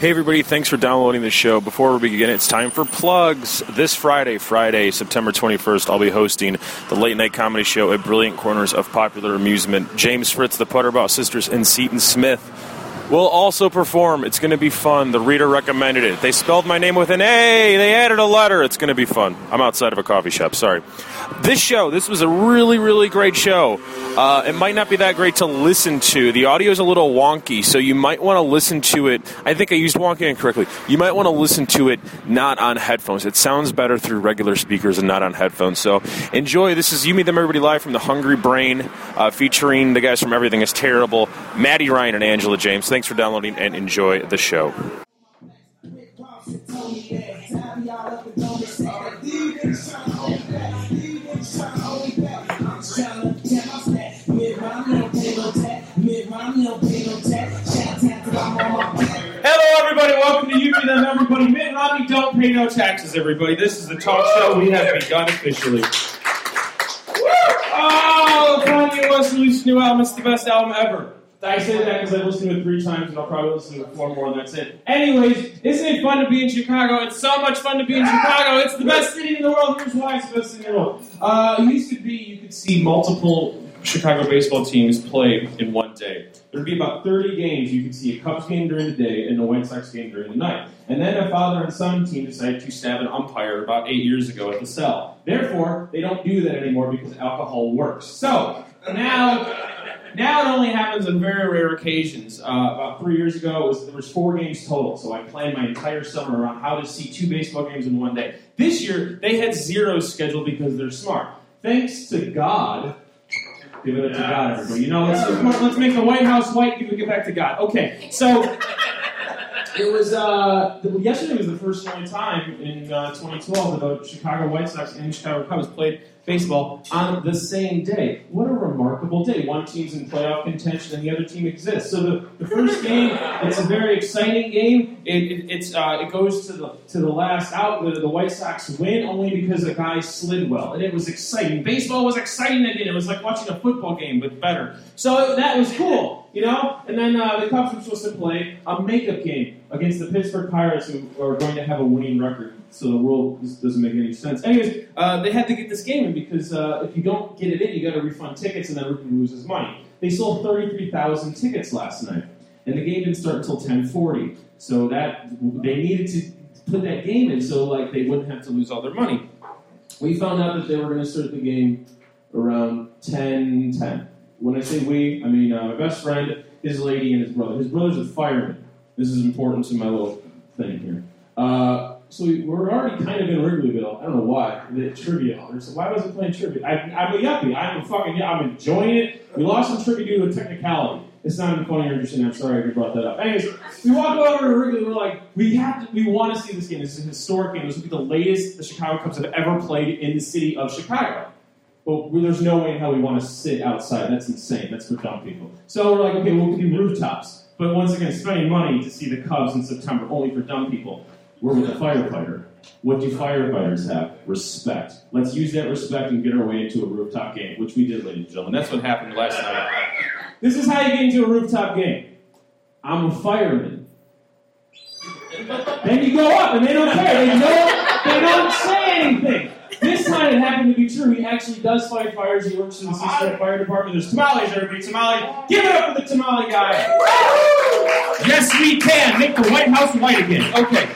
Hey, everybody, thanks for downloading the show. Before we begin, it's time for plugs. This Friday, Friday, September 21st, I'll be hosting the late night comedy show at Brilliant Corners of Popular Amusement. James Fritz, the Putterbaugh Sisters, and Seaton Smith will also perform. It's going to be fun. The reader recommended it. They spelled my name with an A. They added a letter. It's going to be fun. I'm outside of a coffee shop. Sorry. This show, this was a really, really great show. Uh, it might not be that great to listen to. The audio is a little wonky, so you might want to listen to it. I think I used wonky incorrectly. You might want to listen to it not on headphones. It sounds better through regular speakers and not on headphones. So enjoy. This is You Me Them Everybody Live from the Hungry Brain, uh, featuring the guys from Everything is Terrible, Maddie Ryan and Angela James. Thanks for downloading and enjoy the show. Hello, everybody. Welcome to You Me Them, everybody. Mitt Romney, don't pay no taxes, everybody. This is the talk show. We have begun officially. Oh, Kanye West a new album. It's the best album ever. I say that because I've listened to it three times, and I'll probably listen to it four more, and that's it. Anyways, isn't it fun to be in Chicago? It's so much fun to be in Chicago. It's the best city in the world. Here's why it's the best city in the world. Uh, it used to be you could see multiple Chicago baseball teams play in one day. There'd be about 30 games. You could see a Cubs game during the day and a White Sox game during the night. And then a father and son team decided to stab an umpire about eight years ago at the cell. Therefore, they don't do that anymore because alcohol works. So now. Now it only happens on very rare occasions. Uh, about three years ago, it was, there was four games total, so I planned my entire summer around how to see two baseball games in one day. This year, they had zero scheduled because they're smart. Thanks to God, Give it up to God, everybody. You know, let's, let's make the White House white. Give it get back to God. Okay, so it was uh, yesterday was the first time in uh, 2012 that the Chicago White Sox and Chicago Cubs played baseball on the same day. What a remarkable day! One team's in playoff contention and the other team exists. So the, the first game, it's a very exciting game. It, it it's uh, it goes to the to the last out. The, the White Sox win only because the guy slid well, and it was exciting. Baseball was exciting again. It was like watching a football game, but better. So that was cool, you know. And then uh, the Cubs were supposed to play a makeup game against the Pittsburgh Pirates, who are going to have a winning record. So the world just doesn't make any sense. Anyways, uh, they had to get this game in because uh, if you don't get it in, you got to refund tickets, and then everybody loses money. They sold 33,000 tickets last night, and the game didn't start until 10:40. So that they needed to put that game in so like they wouldn't have to lose all their money. We found out that they were going to start the game around 10:10. When I say we, I mean uh, my best friend, his lady, and his brother. His brother's a fireman. This is important to my little thing here. Uh, so we, are already kind of in Wrigleyville. I don't know why. The trivia. So why was it playing trivia? I, am a yuppie. I'm a fucking. I'm enjoying it. We lost some trivia due to a technicality. It's not even funny or interesting. I'm sorry I brought that up. Anyways, we walk over to Wrigley. We're like, we have to. We want to see this game. This is a historic game. This will be the latest the Chicago Cubs have ever played in the city of Chicago. But there's no way in hell we want to sit outside. That's insane. That's for dumb people. So we're like, okay, we'll do rooftops. But once again, spending money to see the Cubs in September only for dumb people. We're with a firefighter. What do firefighters have? Respect. Let's use that respect and get our way into a rooftop game, which we did, ladies and gentlemen. That's what happened last night. This is how you get into a rooftop game. I'm a fireman. then you go up, and they don't care. They don't, they don't say anything. This time it happened to be true. He actually does fight fires. He works in the Cincinnati Fire Department. There's tamales, everybody. Tamale. Give it up for the tamale guy. Yes, we can. Make the White House white again. Okay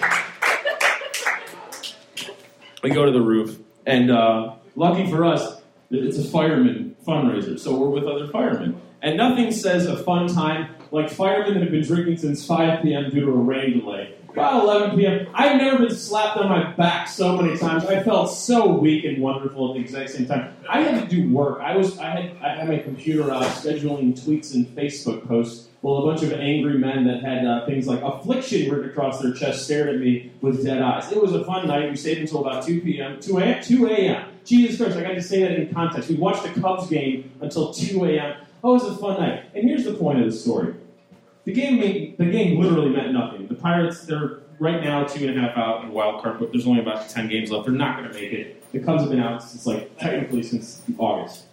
we go to the roof, and uh, lucky for us, it's a fireman fundraiser, so we're with other firemen. And nothing says a fun time like firemen that have been drinking since 5 p.m. due to a rain delay. About 11 p.m., I've never been slapped on my back so many times. I felt so weak and wonderful at the exact same time. I had to do work. I was I had I had my computer out scheduling tweets and Facebook posts well, a bunch of angry men that had uh, things like affliction written across their chest stared at me with dead eyes. It was a fun night. We stayed until about 2 p.m. 2 a.m. 2 a.m. Jesus Christ, I got to say that in context. We watched the Cubs game until 2 a.m. Oh, it was a fun night. And here's the point of the story. The game made, the game literally meant nothing. The Pirates, they're right now two and a half out in the wild card, but there's only about 10 games left. They're not going to make it. The Cubs have been out since like technically since August.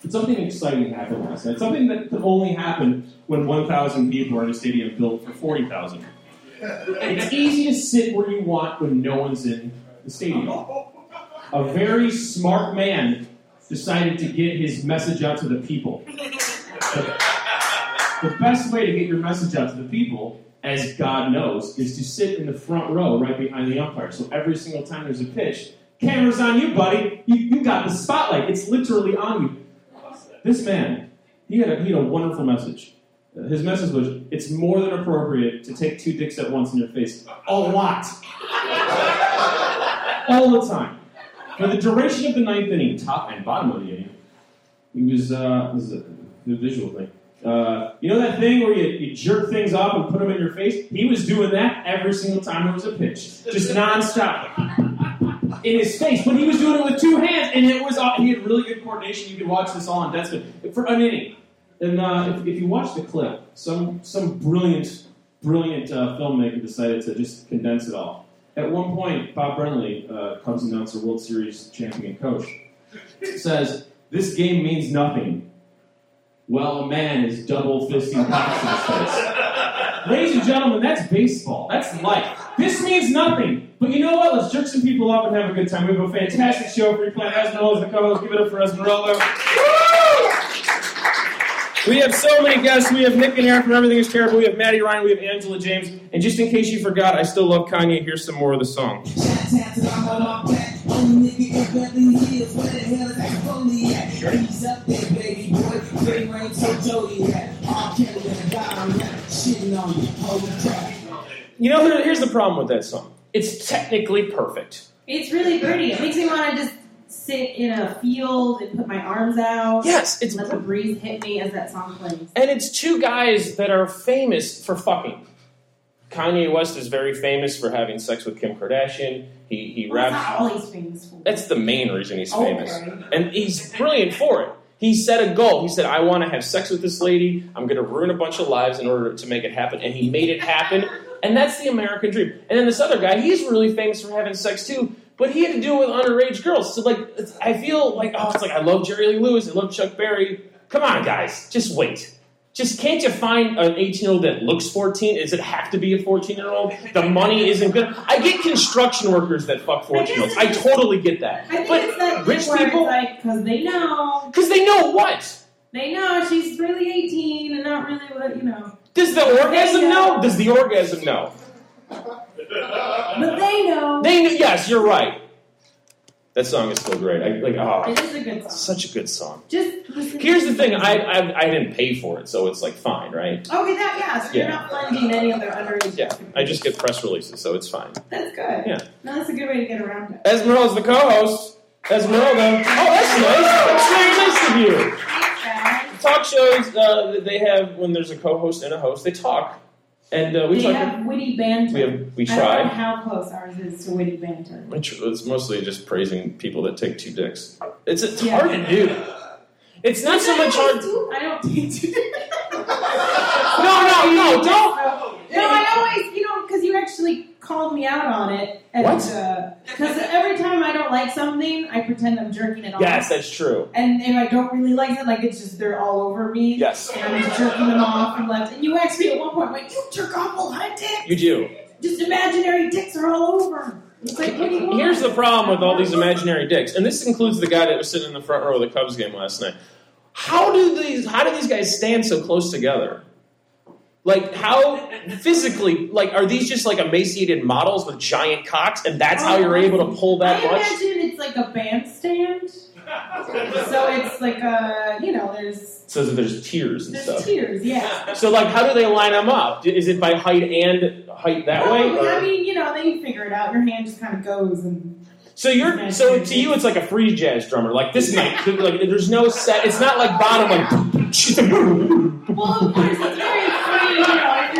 But something exciting happened last night. Something that could only happen when 1,000 people are in a stadium built for 40,000. It's easy to sit where you want when no one's in the stadium. A very smart man decided to get his message out to the people. The, the best way to get your message out to the people, as God knows, is to sit in the front row right behind the umpire. So every single time there's a pitch, camera's on you, buddy. You, you got the spotlight. It's literally on you. This man, he had a, he had a wonderful message. His message was, it's more than appropriate to take two dicks at once in your face. A lot. All the time. For the duration of the ninth inning, top and bottom of the inning, he was, uh, this is a, the visual thing. Uh, you know that thing where you, you jerk things off and put them in your face? He was doing that every single time there was a pitch. Just nonstop. In his face. But he was doing it with two hands, and it was, he had really good coordination. You could watch this all on Deadspin. For an inning. And uh, if, if you watch the clip, some some brilliant, brilliant uh, filmmaker decided to just condense it all. At one point, Bob Brenly, uh, Cubs announcer, World Series champion coach, says, "This game means nothing." Well, a man is double fisting cocks in his face. Ladies and gentlemen, that's baseball. That's life. This means nothing. But you know what? Let's jerk some people up and have a good time. We have a fantastic show for you. Playing Esmeralda as the co-host. Give it up for Esmeralda. We have so many guests. We have Nick and Aaron from Everything is Terrible. We have Maddie Ryan. We have Angela James. And just in case you forgot, I still love Kanye. Here's some more of the song. You know, here- here's the problem with that song. It's technically perfect. It's really pretty. It makes me want to just sit in a field and put my arms out. Yes, it's Let the breeze hit me as that song plays. and it's two guys that are famous for fucking. Kanye West is very famous for having sex with Kim Kardashian. He he Well, that's not all raps. he's famous for. That's the main reason he's famous. And he's brilliant for it. He set a goal. He said, I want to have sex with this lady. I'm going to ruin a bunch of lives in order to make it happen. And he made it happen. And that's the American dream. And then this other guy, he's really famous for having sex too, but he had to do it with underage girls. So, like, it's- I feel like, oh, it's like, I love Jerry Lee Lewis. I love Chuck Berry. Come on, guys. Just wait. Just can't you find an 18 year old that looks 14? Does it have to be a 14 year old? The money isn't good. I get construction workers that fuck 14 year olds. I totally get that. I think But it's that rich thing people- it's like because they know, Because they know what? they know she's really 18 and not really what you know, Does the orgasm know? Does the orgasm know? but they know. They kn- yes, you're right. That song is still great. I like oh, it is a good song. such a good song. Just listen. Here's the thing, I, I I didn't pay for it, so it's like fine, right? Okay, that yeah. So you're Yeah. not blending any other underage. Yeah, I just get press releases, so it's fine. That's good. Yeah. No, that's a good way to get around it. Esmeralda's the co-host. Esmeralda. Oh, that's nice. That's very nice of you. Thanks, guys. Talk shows, uh, they have when there's a co-host and a host, they talk, and uh, we They talk. have witty banter. We have we I don't know try. how close ours is to witty banter. Which It's mostly just praising people that take two dicks. It's it's Yeah. hard to do. It's not so much hard. I don't take two. No, no, no, don't. No, I always, you know, because you actually called me out on it. And, What? Uh, because every time I don't like something, I pretend I'm jerking it off. Yes, that's true. And if I don't really like it, like it's just they're all over me. Yes, And I'm just jerking them off and left. And you asked me at one point, like, you jerk off a lot of dicks. you do. Just imaginary dicks are all over. It's like, what do you want? Here's the problem with all these imaginary dicks, and this includes the guy that was sitting in the front row of the Cubs game last night. How do these? How do these guys stand so close together? Like how physically? Like are these just like emaciated models with giant cocks, and that's how oh, you're able to pull that I much? imagine it's like a bandstand. so it's like a, you know, there's So that there's tiers and there's stuff. tiers, yeah. So like, how do they line them up? Is it by height and height that way? Oh, or- I mean, you know, then you figure it out. Your hand just kind of goes and So you're so to you it's like a free jazz drummer. Like this night, like there's no set. It's not like bottom like. well, of course, it's very free. You know, if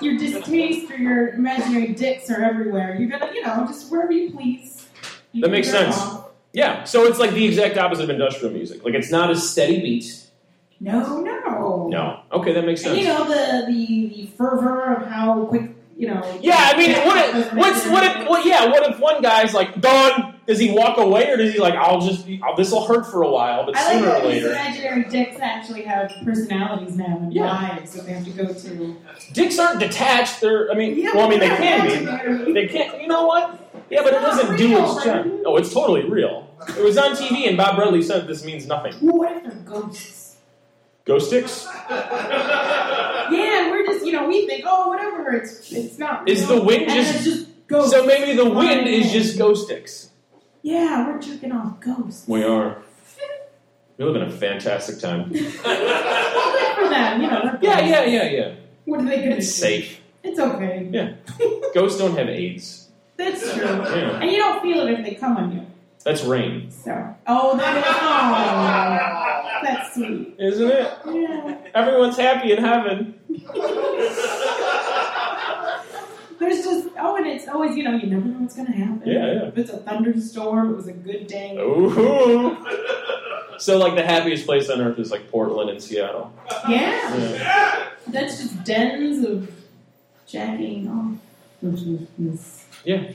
your your distaste or your imaginary dicks are everywhere, you're gonna, you know, just wherever you please. You That makes sense. off. yeah. So it's like the exact opposite of industrial music. Like it's not a steady beat. No, no, No. Okay, that makes And you know the the the fervor of how quick, you know. Yeah, I mean, what if, what's what if, well, yeah, what if one guy's like done, does he walk away or does he like I'll just this will hurt for a while, but I sooner that or later. imaginary dicks actually have personalities now and Yeah. lives that they have to go to. Dicks aren't detached. They're I mean, Yeah, well, I mean they can be. They can't. You know what? Yeah, but it It's doesn't do its job. Oh, it's totally real. It was on TV, and Bob Bradley said this means nothing. What if they're ghosts? Ghost sticks? Yeah, we're just, you know, we think, oh, whatever, it's it's not. Is real. the wind just- it's just? So maybe the wind is just ghost sticks. yeah, we're jerking off ghosts. We are. We live in a fantastic time. well, good for them, you know. Yeah, yeah, yeah, yeah. What are they gonna It's do? safe. It's okay. Yeah. Ghosts don't have AIDS. That's true. Yeah. And you don't feel it if they come on you. That's rain, So, oh, that is, oh, that's sweet. isn't it? Yeah. Everyone's happy in heaven. There's just, oh, and it's always, you know, you never know what's going to happen. Yeah, yeah. If it's a thunderstorm, it was a good day. Ooh. So, like, the happiest place on earth is like Portland and Seattle. Yeah. Yeah. That's just dens of jacking off. Yeah.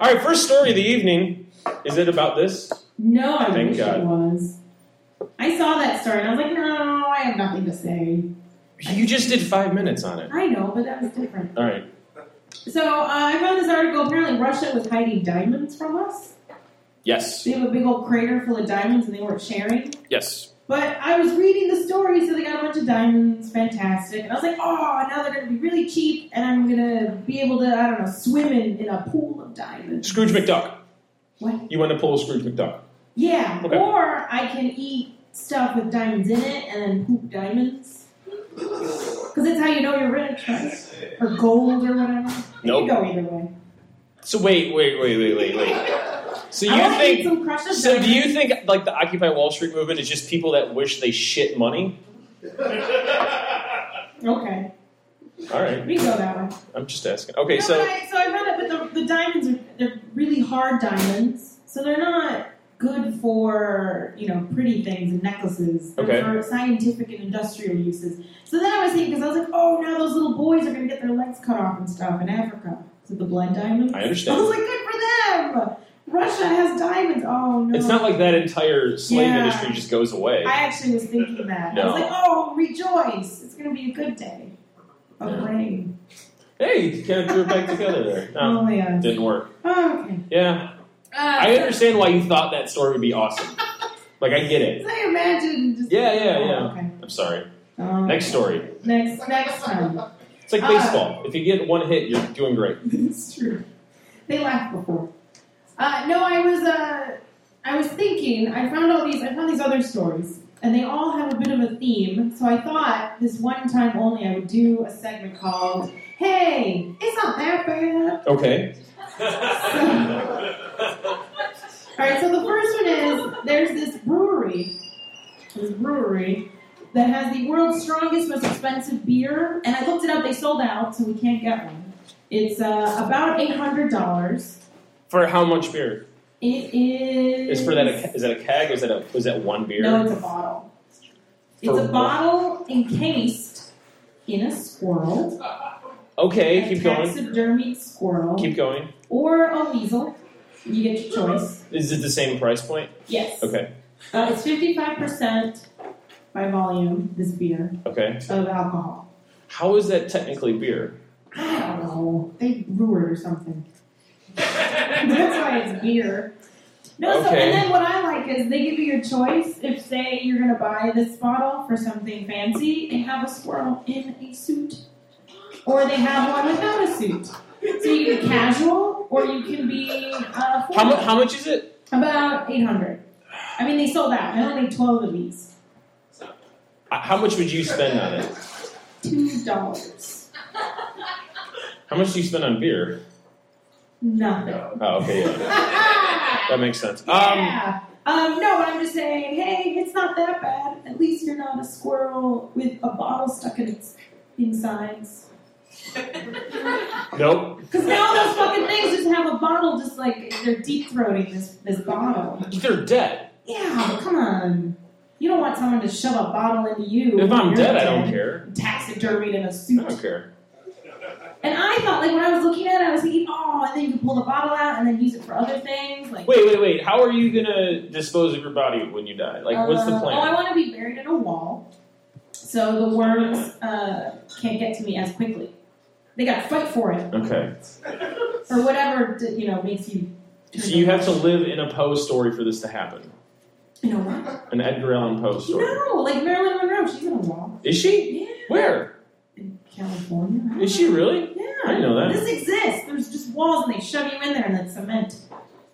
All right, first story of the evening. Is it about this? No, I Thank wish God. it was. I saw that story and I was like, no, I have nothing to say. You just did five minutes on it. I know, but that was different. All right. So uh, I found this article. Apparently, Russia was hiding diamonds from us. Yes. They have a big old crater full of diamonds and they weren't sharing. Yes. But I was reading the story, so they got a bunch of diamonds, fantastic. And I was like, oh, now they're going to be really cheap, and I'm going to be able to, I don't know, swim in, in a pool of diamonds. Scrooge McDuck. What? You want to pull a Scrooge McDuck? Yeah, Okay. or I can eat stuff with diamonds in it and then poop diamonds. Because that's how you know you're rich, right? Or gold or whatever. It Nope. could go either way. So wait, wait, wait, wait, wait, wait. So I you want to eat think? some crushed up So do you think like the Occupy Wall Street movement is just people that wish they shit money? Okay, All right, we can go that way. I'm just asking. Okay, no, so but I, so I found it, but the, the diamonds are they're really hard diamonds, so they're not good for you know pretty things and necklaces. Okay. for scientific and industrial uses. So then I was thinking because I was like, oh, now those little boys are going to get their legs cut off and stuff in Africa. Is it the blood diamonds. I understand. I was like, good for them. Russia has diamonds. Oh no. It's not like that entire slave Yeah. industry just goes away. I actually was thinking that. I No. was like, oh, rejoice! It's going to be a good day of rain. Hey, you kind of threw it back together there. No, Oh yeah. didn't work. Oh, okay. Yeah, I understand why you thought that story would be awesome. Like I get it. I imagine just. Yeah, yeah, Oh, yeah. Okay. I'm sorry. Um, Next story. Next, next time. It's like Uh, baseball. If you get one hit, you're doing great. it's true. They laughed before. Uh, no, I was. Uh, I was thinking. I found all these. I found these other stories, and they all have a bit of a theme. So I thought this one time only, I would do a segment called "Hey, it's not that bad." Okay. All right, so the first one is there's this brewery, this brewery that has the world's strongest, most expensive beer, and I looked it up. They sold out, so we can't get one. It's uh, about eight hundred dollars. For how much beer? It is. Is for that? A, is that a keg? Or is that a? Was that one beer? No, it's a bottle. It's a what? bottle encased in a squirrel, Okay, a keep going. taxidermied squirrel, Keep going. or a weasel. You get your choice. Is it the same price point? Yes. Okay. Uh, it's 55% by volume, this beer, Okay. of alcohol. How is that technically beer? I don't know. They brew it or something. That's why it's beer. No, so, Okay. and then what I like is they give you your choice. If, say, you're going to buy this bottle for something fancy, they have a squirrel in a suit. Or they have one without a suit. So you can be casual, or you can be uh, How, mu- formal. how much is it? About 800 I mean, they sold out. They only made 12 of these. Uh, How much would you spend on it? $2. How much do you spend on beer? Nothing. Oh, okay, yeah. That makes sense. Um, yeah. Um, no, but I'm just saying, hey, it's not that bad. At least you're not a squirrel with a bottle stuck in its insides. nope. Because now those fucking things just have a bottle, just like they're deep throating this this bottle. They're dead. Yeah, but come on. You don't want someone to shove a bottle into you. If when I'm you're dead, I don't care. Taxidermied in a I suit. I don't care. And I thought, like, when I was looking at it, I was thinking, oh, and then you can pull the bottle out and then use it for other things. Like, Wait, wait, wait. How are you gonna dispose of your body when you die? Like, what's the Uh, Oh, I plan? want to be buried in a wall, so the worms uh, can't get to me as quickly. They got to fight for it, Okay. or whatever d- you know makes you. So you have to live in a Poe story for this to happen. You know what? An Edgar Allan Poe story. No, like Marilyn Monroe, she's in a wall. Is she? Yeah, Where? in California. I don't Is she know. really? Yeah, I didn't know that. This exists. There's just walls, and they shove you in there, and then cement.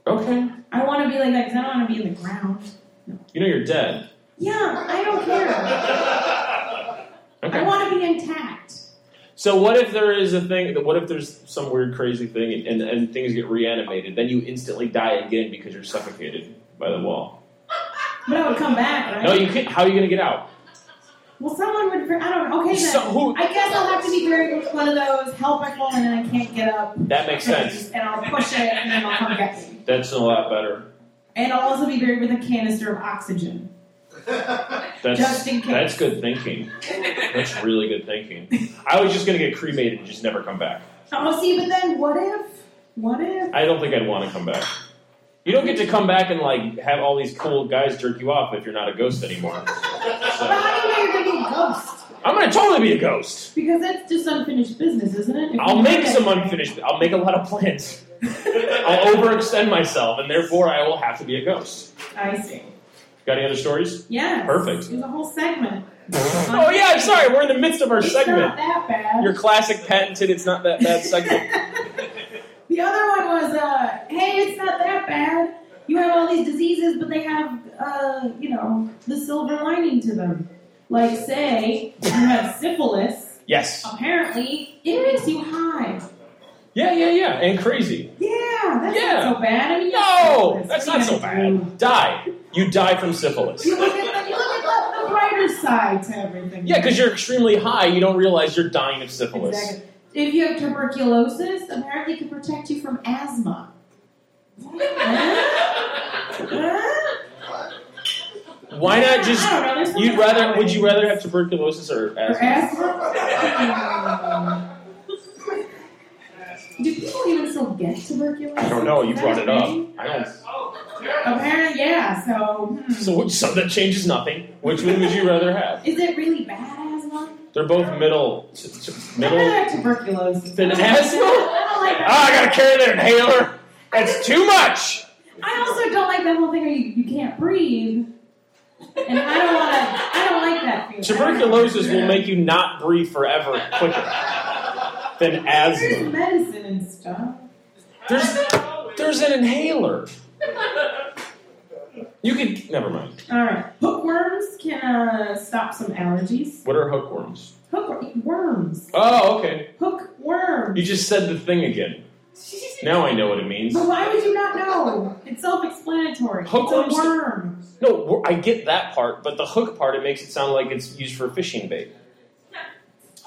Okay. I want to be like that because I don't want to be in the ground. You know you're dead. Yeah, I don't care. I Okay. want to be intact. So what if there is a thing? What if there's some weird, crazy thing, and, and things get reanimated? Then you instantly die again because you're suffocated by the wall. But I would come back, right? No, you can't. How are you gonna get out? Well, someone would. I don't know. Okay, then. So who? I guess I'll have to be buried with one of those help I fall and then I can't get up. That makes sense. And I'll push it and then I'll come me. That's a lot better. And I'll also be buried with a canister of oxygen. That's Just in case. that's good thinking. That's really good thinking. I was just gonna get cremated and just never come back. Oh, see, but then what if? What if? I don't think I'd want to come back. You don't get to come back and like have all these cool guys jerk you off if you're not a ghost anymore. But how do you know you're gonna be a ghost? I'm gonna totally be a ghost. Because that's just unfinished business, isn't it? If I'll make some that- unfinished. I'll make a lot of plans. I'll overextend myself, and therefore I will have to be a ghost. I see. Got any other stories? Yeah. Perfect. There's a whole segment. Oh yeah, I'm sorry. We're in the midst of our It's segment. not that bad. Your classic patented. It's not that bad segment. the other one was, uh, hey, it's not that bad. You have all these diseases, but they have, uh, you know, the silver lining to them. Like, say, you have syphilis. Yes. Apparently, it makes you high. Yeah, yeah, yeah. And crazy. Yeah, that's Yeah. not so bad. I mean, No, that's not so bad. Die. You die from syphilis. You look at the, you look at the, the brighter side to everything. Yeah, because you're extremely high. You don't realize you're dying of syphilis. Exactly. If you have tuberculosis, apparently it can protect you from asthma. Huh? Huh? Why not just? Know, You'd rather? about Would it. you rather have tuberculosis or For asthma? asthma? Do people even still get tuberculosis? I don't know. You brought it up. thing? I don't. Apparently, yeah. So, hmm. So, so that changes nothing. Which one would you rather have? is it really bad asthma? They're both middle. t- t- I'd Middle. rather tuberculosis. Than I don't- asthma? I don't like that. Ah, I gotta carry that inhaler. That's too much. I also don't like that whole thing where you, you can't breathe. And I don't want to. I don't like that feeling. Tuberculosis will make you not breathe forever quicker than There's asthma. medicine and stuff. There's there's an inhaler. You could never mind. All right. Hookworms can uh, stop some allergies. What are hookworms? Hookworms. Oh, okay. Hookworms. You just said the thing again. Now I know what it means. But why would you not know? It's self-explanatory. Hookworms- It's a worm. No, wor- I get that part, but the hook part it makes it sound like it's used for fishing bait.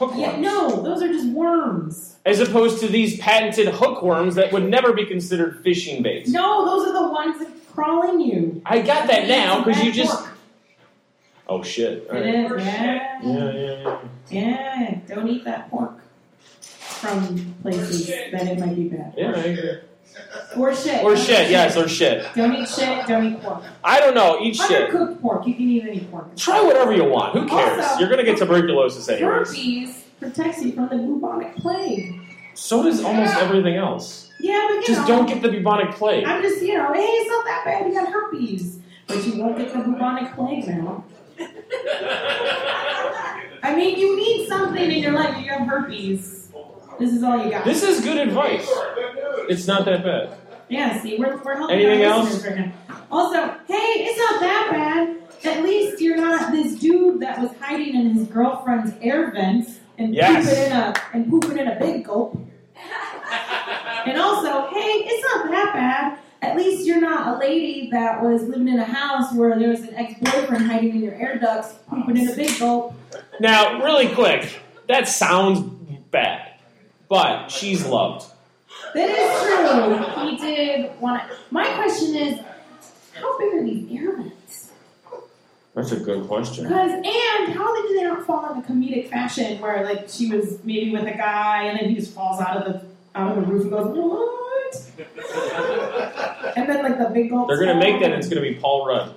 Hookworms. Yeah, no, those are just worms. As opposed to these patented hookworms that would never be considered fishing baits. No, those are the ones that crawl in you. I got that now because you just. pork. Oh shit! All It right. is, yeah. Yeah, yeah, yeah. Yeah, don't eat that pork from places that it might be bad. Yeah, I agree. Or shit. Or shit, yes, or shit. Don't eat shit, don't eat pork. I don't know. Eat shit. Undercooked pork, you can eat any pork. Try whatever you want. Who cares? Also- You're gonna get tuberculosis anyways. Herpes protects you from the bubonic plague. So does almost everything else. Yeah, but you Just know, don't get the bubonic plague. I'm just, you know, hey, it's not that bad, you got herpes. But you won't get the bubonic plague now. I mean, you need something in your life. You have herpes. This is all you got. This is good advice. It's not that bad. Yeah, see, we're, we're helping Anything our else? listeners right now. Also, hey, it's not that bad. At least you're not this dude that was hiding in his girlfriend's air vents and Yes. pooping in a and pooping in a big gulp. and also, hey, it's not that bad. At least you're not a lady that was living in a house where there was an ex-boyfriend hiding in your air ducts, pooping in a big gulp. Now, really quick, that sounds bad, but she's loved. That is true. He did want to. My question is, how big are these air vents? That's a good question. Because and how did they not fall into comedic fashion where like she was maybe with a guy and then he just falls out of the out of the roof and goes what? and then like the big gulp. They're gonna make that. and It's gonna be Paul Rudd.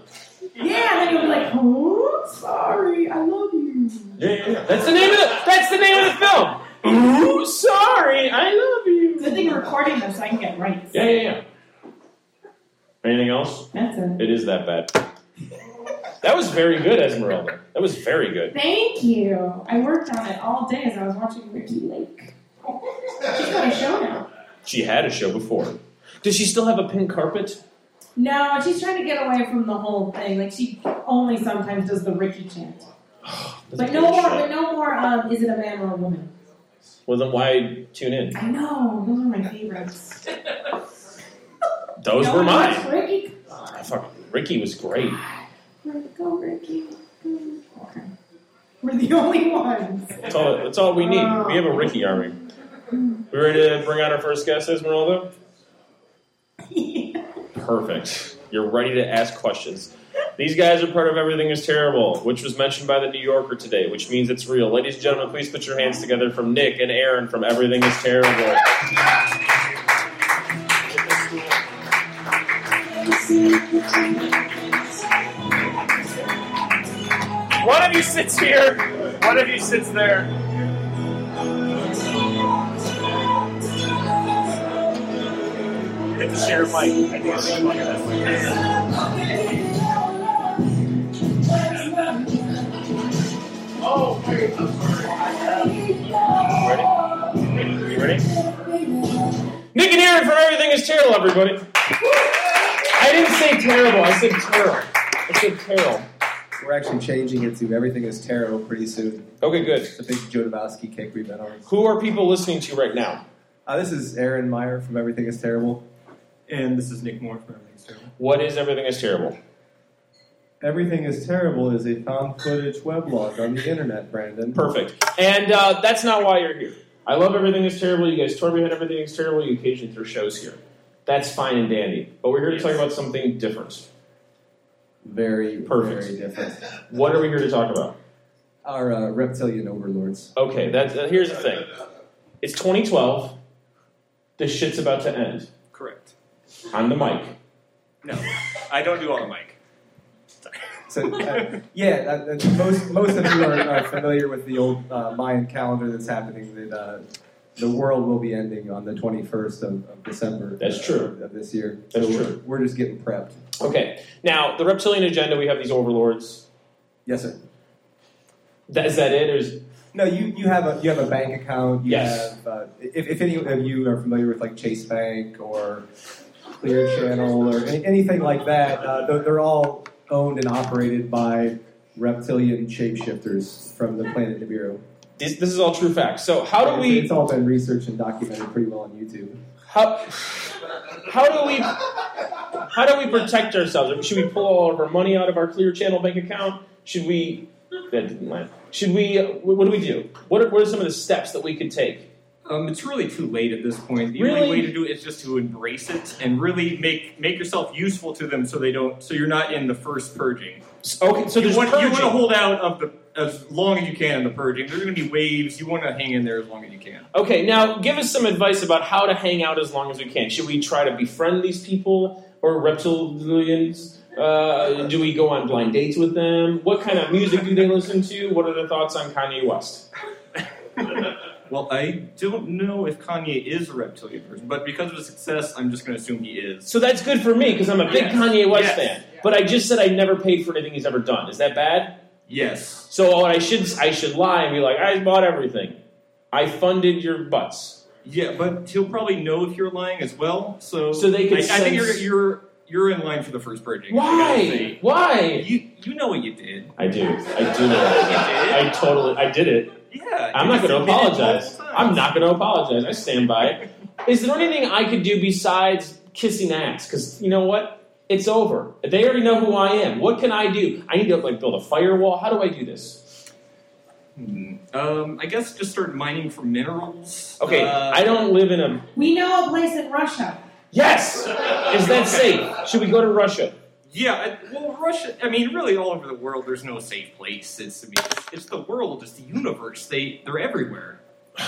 Yeah, and then you'll be like, oh, sorry, I love you. Yeah, yeah, yeah. That's the name of the. That's the name of the film. Ooh, sorry, I love you. Good thing you're recording this I can get rights. Yeah, yeah, yeah. Anything else? That's it. It is that bad. That was very good, Esmeralda. That was very good. Thank you. I worked on it all day as I was watching Ricki Lake. She's got a show now. She had a show before. Does she still have a pink carpet? No, she's trying to get away from the whole thing. Like she only sometimes does the Ricki chant. But no more. But no more. Um, is it a man or a woman? Well, then why tune in? I know those are my favorites. Those were mine. Ricki. I fuck, Ricki was great. Go Ricki. Okay. We're the only ones. That's all. That's all we need. We have a oh. Ricki army. We ready to bring out our first guest, Esmeralda? Perfect. You're ready to ask questions. These guys are part of Everything is Terrible, which was mentioned by the New Yorker today, which means it's real. Ladies and gentlemen, please put your hands together from Nick and Aaron from Everything is Terrible. One of you sits here, one of you sits there. Hit the share mic. I think it's funny. Oh, ready? You ready? Nick and Aaron from Everything is Terrible, everybody. I didn't say terrible, I said Terrell. I said Terrell. We're actually changing it to Everything is Tarot pretty soon. Okay, good. It's a big Jodorowsky kick we've been on. Who are people listening to right now? Uh, this is Aaron Meyer from Everything is Terrible. And this is Nick Moore from Everything's Terrible. What is Everything is Terrible? Everything is Terrible is a found footage weblog on the internet, Brandon. Perfect. And uh, that's not why you're here. I love Everything is Terrible. You guys tour behind Everything is Terrible. You occasionally throw shows here. That's fine and dandy. But we're here to talk about something different. Very, Perfect. very different. What are we here to talk about? Our uh, reptilian overlords. Okay, that's, uh, here's the thing. It's 2012. This shit's about to end. Correct. On the mic. No, I don't do all the mic. So, uh, yeah, that, that, most most of you are, are familiar with the old uh, Mayan calendar that's happening. That uh, the world will be ending on the 21st of, of December. That's true. Of this year. That's so true. We're, we're just getting prepped. Okay, now, the reptilian agenda, we have these overlords. Yes, sir. That, is that it? Or is, No, you, you have a you have a bank account. You Yes. have uh, if, if any of you are familiar with like Chase Bank or Clear Channel or any, anything like that, uh, they're, they're all owned and operated by reptilian shapeshifters from the planet Nibiru. this, this is all true facts. So, how do we. It's all been researched and documented pretty well on YouTube. How, how do we how do we protect ourselves? Should we pull all of our money out of our Clear Channel bank account? Should we? That didn't land. Should we? What do we do? What are, what are some of the steps that we could take? Um, it's really too late at this point. The Really? only way to do it is just to embrace it and really make make yourself useful to them, so they don't. So you're not in the first purging. Okay, so you there's want, you want to hold out of the as long as you can in the purging. There's going to be waves. You want to hang in there as long as you can. Okay, now give us some advice about how to hang out as long as we can. Should we try to befriend these people or reptilians? Uh, do we go on blind dates with them? What kind of music do they listen to? What are their thoughts on Kanye West? Well, I don't know if Kanye is a reptilian person, but because of his success, I'm just going to assume he is. So that's good for me because I'm a big Yes. Kanye West Yes. fan. But I just said I never paid for anything he's ever done. Is that bad? Yes. So what I should I should lie and be like I bought everything. I funded your butts. Yeah, but he'll probably know if you're lying as well. So, So they could I, I think you're sense- you're you're in line for the first purging. I gotta Why? say. Why? You you know what you did. I do. I do know. What I, did. I totally. I did it. Yeah. I'm not going to apologize. I'm not going to apologize. I stand by it. Is there anything I could do besides kissing ass? Because you know what? It's over. They already know who I am. What can I do? I need to like build a firewall. How do I do this? Hmm. Um, I guess just start mining for minerals. Okay, Uh, I don't live in a. We know a place in Russia. Yes. Is that safe? Should we go to Russia? Yeah, well, Russia. I mean, really, all over the world, there's no safe place. It's I mean, it's, it's the world, it's the universe. They they're everywhere.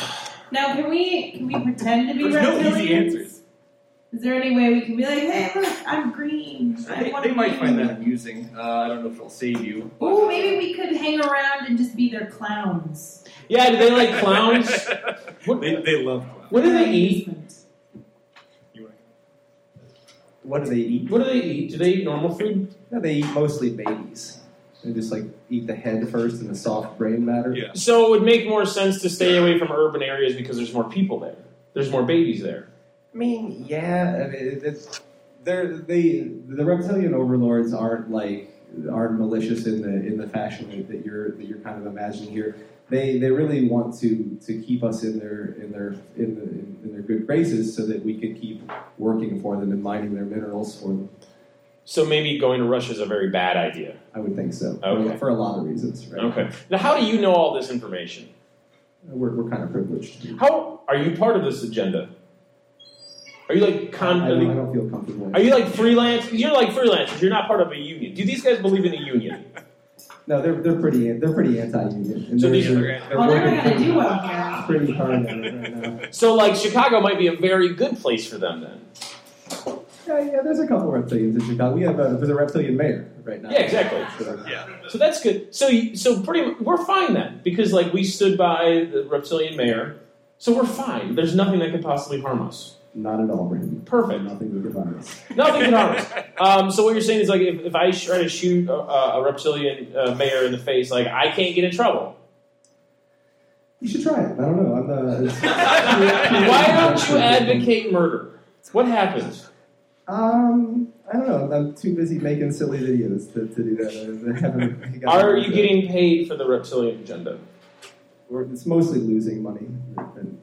Now, can we can we pretend to be There's no easy answers. Is there any way we can be like, hey, look, I'm green. I They, wanna they might be find that amusing. Uh, I don't know if it'll save you. but- Ooh, maybe we could hang around and just be their clowns. Yeah, do they like clowns? What, they, they love clowns. what do they eat? What do they eat? What do they eat? Do they eat normal food? No, they eat mostly babies. They just like eat the head first and the soft brain matter. Yeah. So it would make more sense to stay away from urban areas because there's more people there. There's more babies there. I mean, yeah, I mean, it's, they're, they the reptilian overlords aren't like aren't malicious in the in the fashion that, that you're that you're kind of imagining here. They they really want to to keep us in their in their in, the, in, in their good graces so that we can keep working for them and mining their minerals for them. So maybe going to Russia is a very bad idea. I would think so. Okay. For, for a lot of reasons, right? Okay. Now, how do you know all this information? We're, we're kind of privileged. How are you part of this agenda? Are you like con? I, don't, I don't feel comfortable. Are you like freelance? You're like freelancers. You're not part of a union. Do these guys believe in a union? No, they're they're pretty they're pretty anti-union. So they're, these are- they're, they're Well, they're working not going to pretty- do well here. pretty hard right now. So like Chicago might be a very good place for them then. Yeah, yeah. There's a couple reptilians in Chicago. We have a there's a reptilian mayor right now. Yeah, exactly. So, Yeah. So that's good. So you- so pretty much, we're fine then because like we stood by the reptilian mayor, so we're fine. There's nothing that could possibly harm us. Not at all, Brandon. Perfect. Nothing we can virus. Nothing can harm us. Um, so what you're saying is like if, if I try to shoot a, a reptilian uh, mayor in the face, like I can't get in trouble. You should try it. I don't know. I'm the. Why don't you advocate murder? What happened? Um, I don't know. I'm too busy making silly videos to, to do that. I haven't got Are you getting paid for the reptilian agenda? We're- It's mostly losing money. And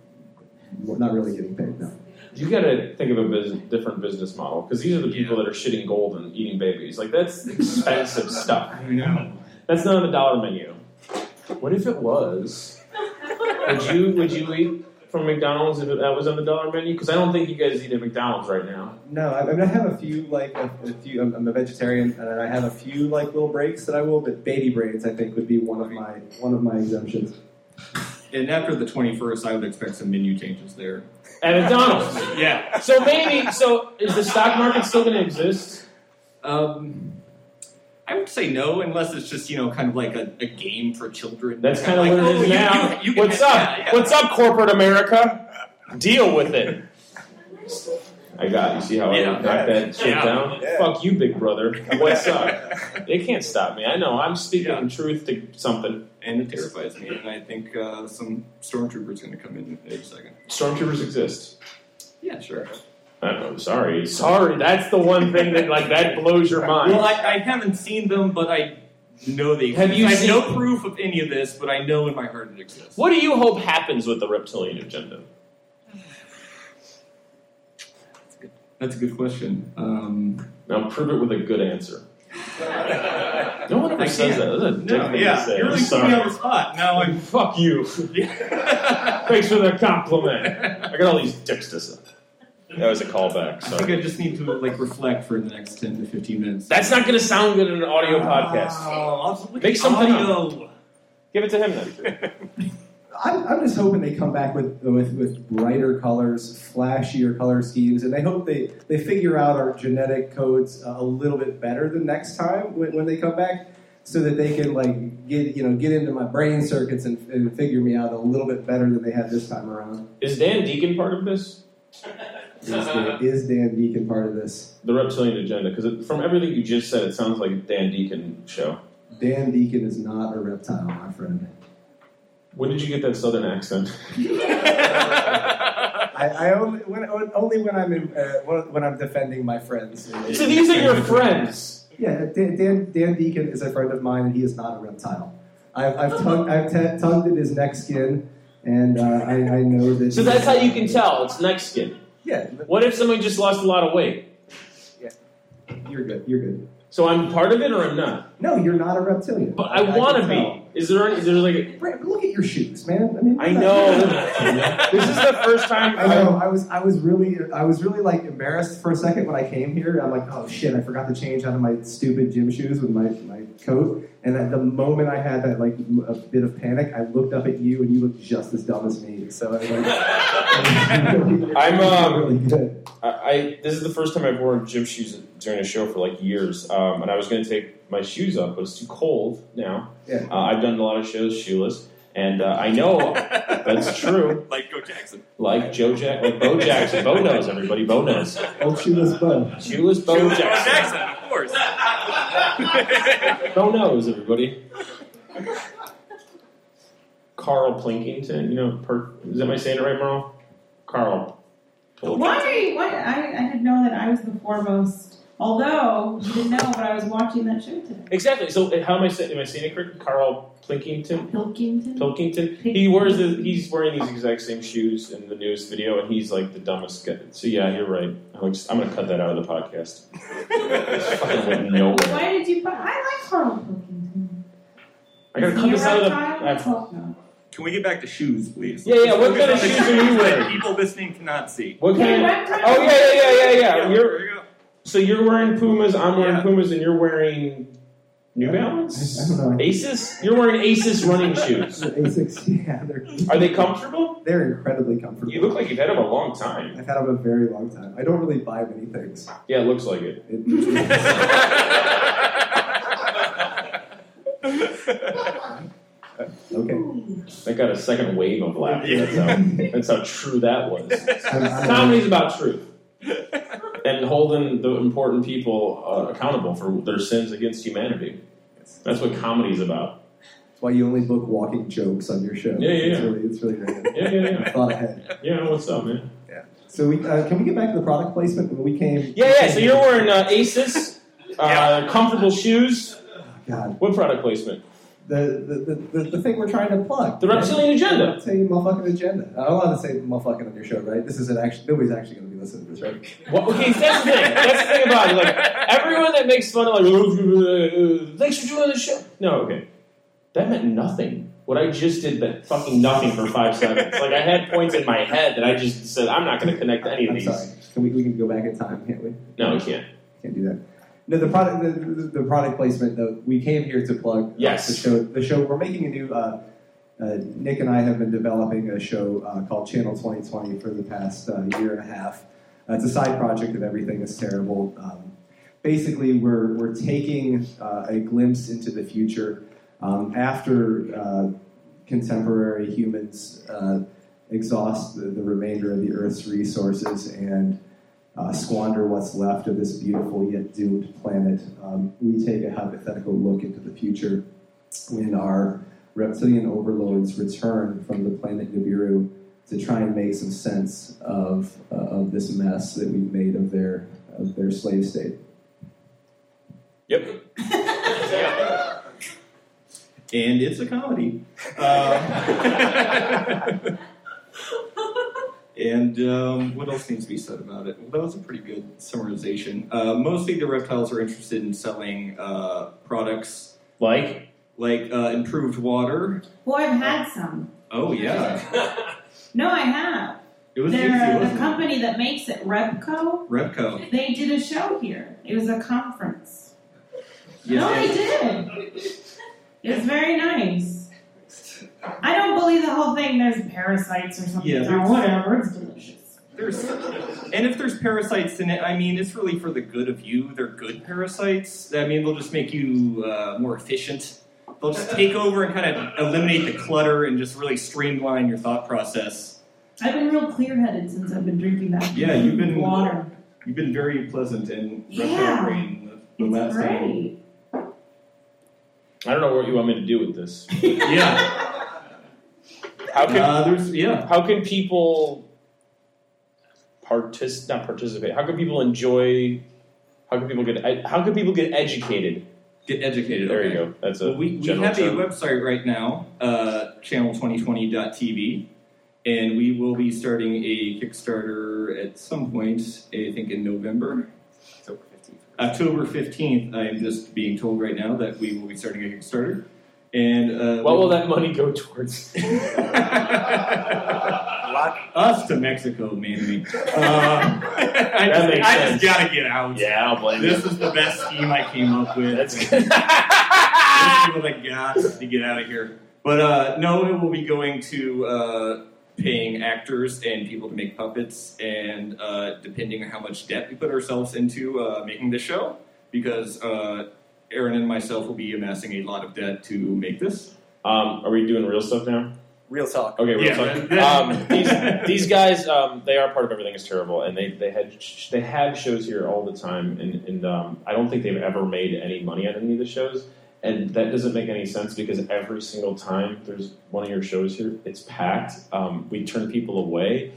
not really getting paid. No. You got to think of a business, different business model because these are the people that are shitting gold and eating babies. Like that's expensive stuff. I know. That's not on the dollar menu. What if it was? Would you would you eat from McDonald's if that was on the dollar menu? Because I don't think you guys eat at McDonald's right now. No, I, I mean I have a few like a, a few. I'm, I'm a vegetarian, and I have a few like little breaks that I will. But baby brains, I think, would be one of my one of my exemptions. And after the 21st, I would expect some menu changes there. At McDonald's. Yeah. So maybe so is the stock market still going to exist? Um, I would say no, unless it's just you know kind of like a, a game for children. That's kind of like, what it oh, is you- now. you- you What's have- up? yeah, yeah. What's up, corporate America? Deal with it. I got you. See how I Yeah. that shit Yeah. down? Yeah. Fuck you, big brother. What's up? They can't stop me. I know. I'm speaking Yeah. truth to something. And it terrifies me, and I think uh, some stormtroopers going to come in in a second. Stormtroopers exist. Yeah, sure. I'm sorry. Sorry. That's the one thing that like that blows your mind. Well, I, I haven't seen them, but I know they exist. Have you I have seen- no proof of any of this, but I know in my heart it exists. what do you hope happens with the reptilian agenda? That's a good question. Um, Now prove it with a good answer. No one ever I says can't. that. That's a dick no, thing to yeah, say. you really I'm me on the spot. Now I'm. Fuck you. Thanks for the compliment. I got all these dicks to say. That was a callback. I think I just need to like reflect for the next ten to fifteen minutes. that's not going to sound good in an audio podcast. Oh, I'll just look Make at something audio. Give it to him then. I'm, I'm just hoping they come back with, with with brighter colors, flashier color schemes, and they hope they, they figure out our genetic codes uh, a little bit better the next time when, when they come back, so that they can like get you know get into my brain circuits and, and figure me out a little bit better than they had this time around. Is Dan Deacon part of this? Is Dan, is Dan Deacon part of this? The reptilian agenda? Because from everything you just said, it sounds like a Dan Deacon show. Dan Deacon is not a reptile, my friend. When did you get that southern accent? I, I only when only when I'm in, uh, when I'm defending my friends. So these are your friends. Yeah, Dan, Dan, Dan Deacon is a friend of mine, and he is not a reptile. I've, I've, tongue, I've t- tongued in his neck skin, and uh, I, I know that. So that's how you can tell. It's neck skin. Yeah, What if someone just lost a lot of weight? Yeah, you're good. You're good. So I'm part of it or I'm not? No, you're not a reptilian. But I wanna can be. Tell. Is there any? Is there like? A, look at your shoes, man. I mean, I know. this is the first time. I know. I was I was really I was really like embarrassed for a second when I came here. I'm like, oh shit, I forgot to change out of my stupid gym shoes with my, my coat. And at the moment I had that like m- a bit of panic, I looked up at you and you looked just as dumb as me. So I was like, I'm, um, really good. I, I this is the first time I've worn gym shoes during a show for like years, um, and I was going to take my shoes off, but it's too cold now. Yeah. Uh, I've done a lot of shows shoeless, and uh, I know that's true. like Joe Jackson. Like Joe Jack, like Bo Jackson, Bo knows everybody. Bo knows Oh, shoeless bud. shoeless Bo Go Jackson. Jackson, of course. Bo knows everybody. Carl Plinkington, you know, per, is that my saying it right, Merle? Carl. Why? Why? I, I didn't know that I was the foremost. Although you didn't know, but I was watching that show today. Exactly. So uh, how am I saying? Am I saying it correctly? Carl Plinkington. Pilkington. Pilkington. He wears the, he's wearing these exact same shoes in the newest video, and he's like the dumbest guy. So yeah, you're right. I'm, just, I'm gonna cut that out of the podcast. It fucking. Why did you? Buy, I like Carl Pilkington. I gotta Is cut this out of the. reptile? I- Can we get back to shoes, please? Yeah, yeah, what kind of shoes are you wearing? People listening cannot see. What kind? reptile. Oh yeah, yeah, yeah, yeah, yeah. You're there you go. So you're wearing Pumas. I'm wearing Yeah. Pumas, and you're wearing New I Balance. don't know. Asus. You're wearing Asus running shoes. Asics, yeah, they're Are they comfortable? they're incredibly comfortable. You look like you've had them a long time. I've had them a very long time. I don't really buy many things. Yeah, it looks like it. It, okay. I got a second wave of laughter. That's how, that's how true that was. I'm, I'm, Comedy's about truth and holding the important people uh, accountable for their sins against humanity. That's what comedy's about. That's why you only book walking jokes on your show. Yeah, yeah, It's yeah. really, it's really great. Yeah, yeah, yeah. Thought ahead. Yeah, what's up, man? Yeah. So we uh, can we get back to the product placement when we came? Yeah, yeah. So you're wearing uh, Asus, uh, comfortable shoes. God, What product placement? The the, the, the thing we're trying to plug. The reptilian agenda. Say motherfucking agenda. I'm allowed to say motherfucking on your show, right? This isn't actually nobody's actually going to be listening to this, right? What, okay, that's the thing. That's the thing about it. Like everyone that makes fun of like, "Oh, uh, thanks for doing the show. No, okay, that meant nothing. What I just did meant fucking nothing for five seconds. Like I had points in my head that I just said I'm not going to connect to any of I'm these. sorry. Can we, we can go back in time, can't we? No, we can't. Can't do that. No, the product the, the, product placement though. We came here to plug uh, Yes. the show. The show we're making a new. Uh, uh, Nick and I have been developing a show uh, called Channel 2020 for the past uh, year and a half. Uh, it's a side project of Everything is Terrible. Um, basically, we're, we're taking uh, a glimpse into the future um, after uh, contemporary humans uh, exhaust the, the remainder of the Earth's resources and uh, squander what's left of this beautiful yet doomed planet. Um, we take a hypothetical look into the future when our reptilian overlords return from the planet Nibiru to try and make some sense of, uh, of this mess that we've made of their, of their slave state. Yep. and it's a comedy. Um, and um, what else needs to be said about it? Well, that was a pretty good summarization. Uh, mostly the reptiles are interested in selling uh, products Like like uh, improved water. Well, I've had some. Oh, yeah. No, I have. It was They're easy, uh, the wasn't it? company that makes it, Repco. Repco. They did a show here. It was a conference. Yes, no, they did. It was very nice. I don't believe the whole thing. There's parasites or something. Yeah, or there's- whatever. It's delicious. There's, and if there's parasites in it, I mean, it's really for the good of you. They're good parasites. I mean, they'll just make you uh, more efficient. They'll just take over and kind of eliminate the clutter and just really streamline your thought process. I've been real clear-headed since I've been drinking that. Yeah, you've been- water. You've been very pleasant and Yeah. brain the, the It's last time. great. I don't know what you want me to do with this. Yeah. How can Uh, there's yeah. how can people partic- not participate? How can people enjoy? How can people get? How can people get educated? Get educated. There okay. you go. That's a Well, we, we general have a website right now, uh, channel2020.tv, and we will be starting a Kickstarter at some point, I think in November. October 15th. I am just being told right now that we will be starting a Kickstarter. And uh, What will that money go towards? us to Mexico mainly. Uh, I, That just, makes I sense. just gotta get out. yeah, I don't blame you. This is the best scheme I came up with. That's This good. is what I got to get out of here. But uh, no, it will be going to uh, paying actors and people to make puppets, and uh, depending on how much debt we put ourselves into uh, making this show, because uh, Aaron and myself will be amassing a lot of debt to make this. Um, are we doing real stuff now? Real talk. Okay, real Yeah. talk. Um, these, these guys, um, they are part of everything is terrible, and they, they had they have shows here all the time, and, and um, I don't think they've ever made any money on any of the shows, and that doesn't make any sense because every single time there's one of your shows here, it's packed. Um, we turn people away,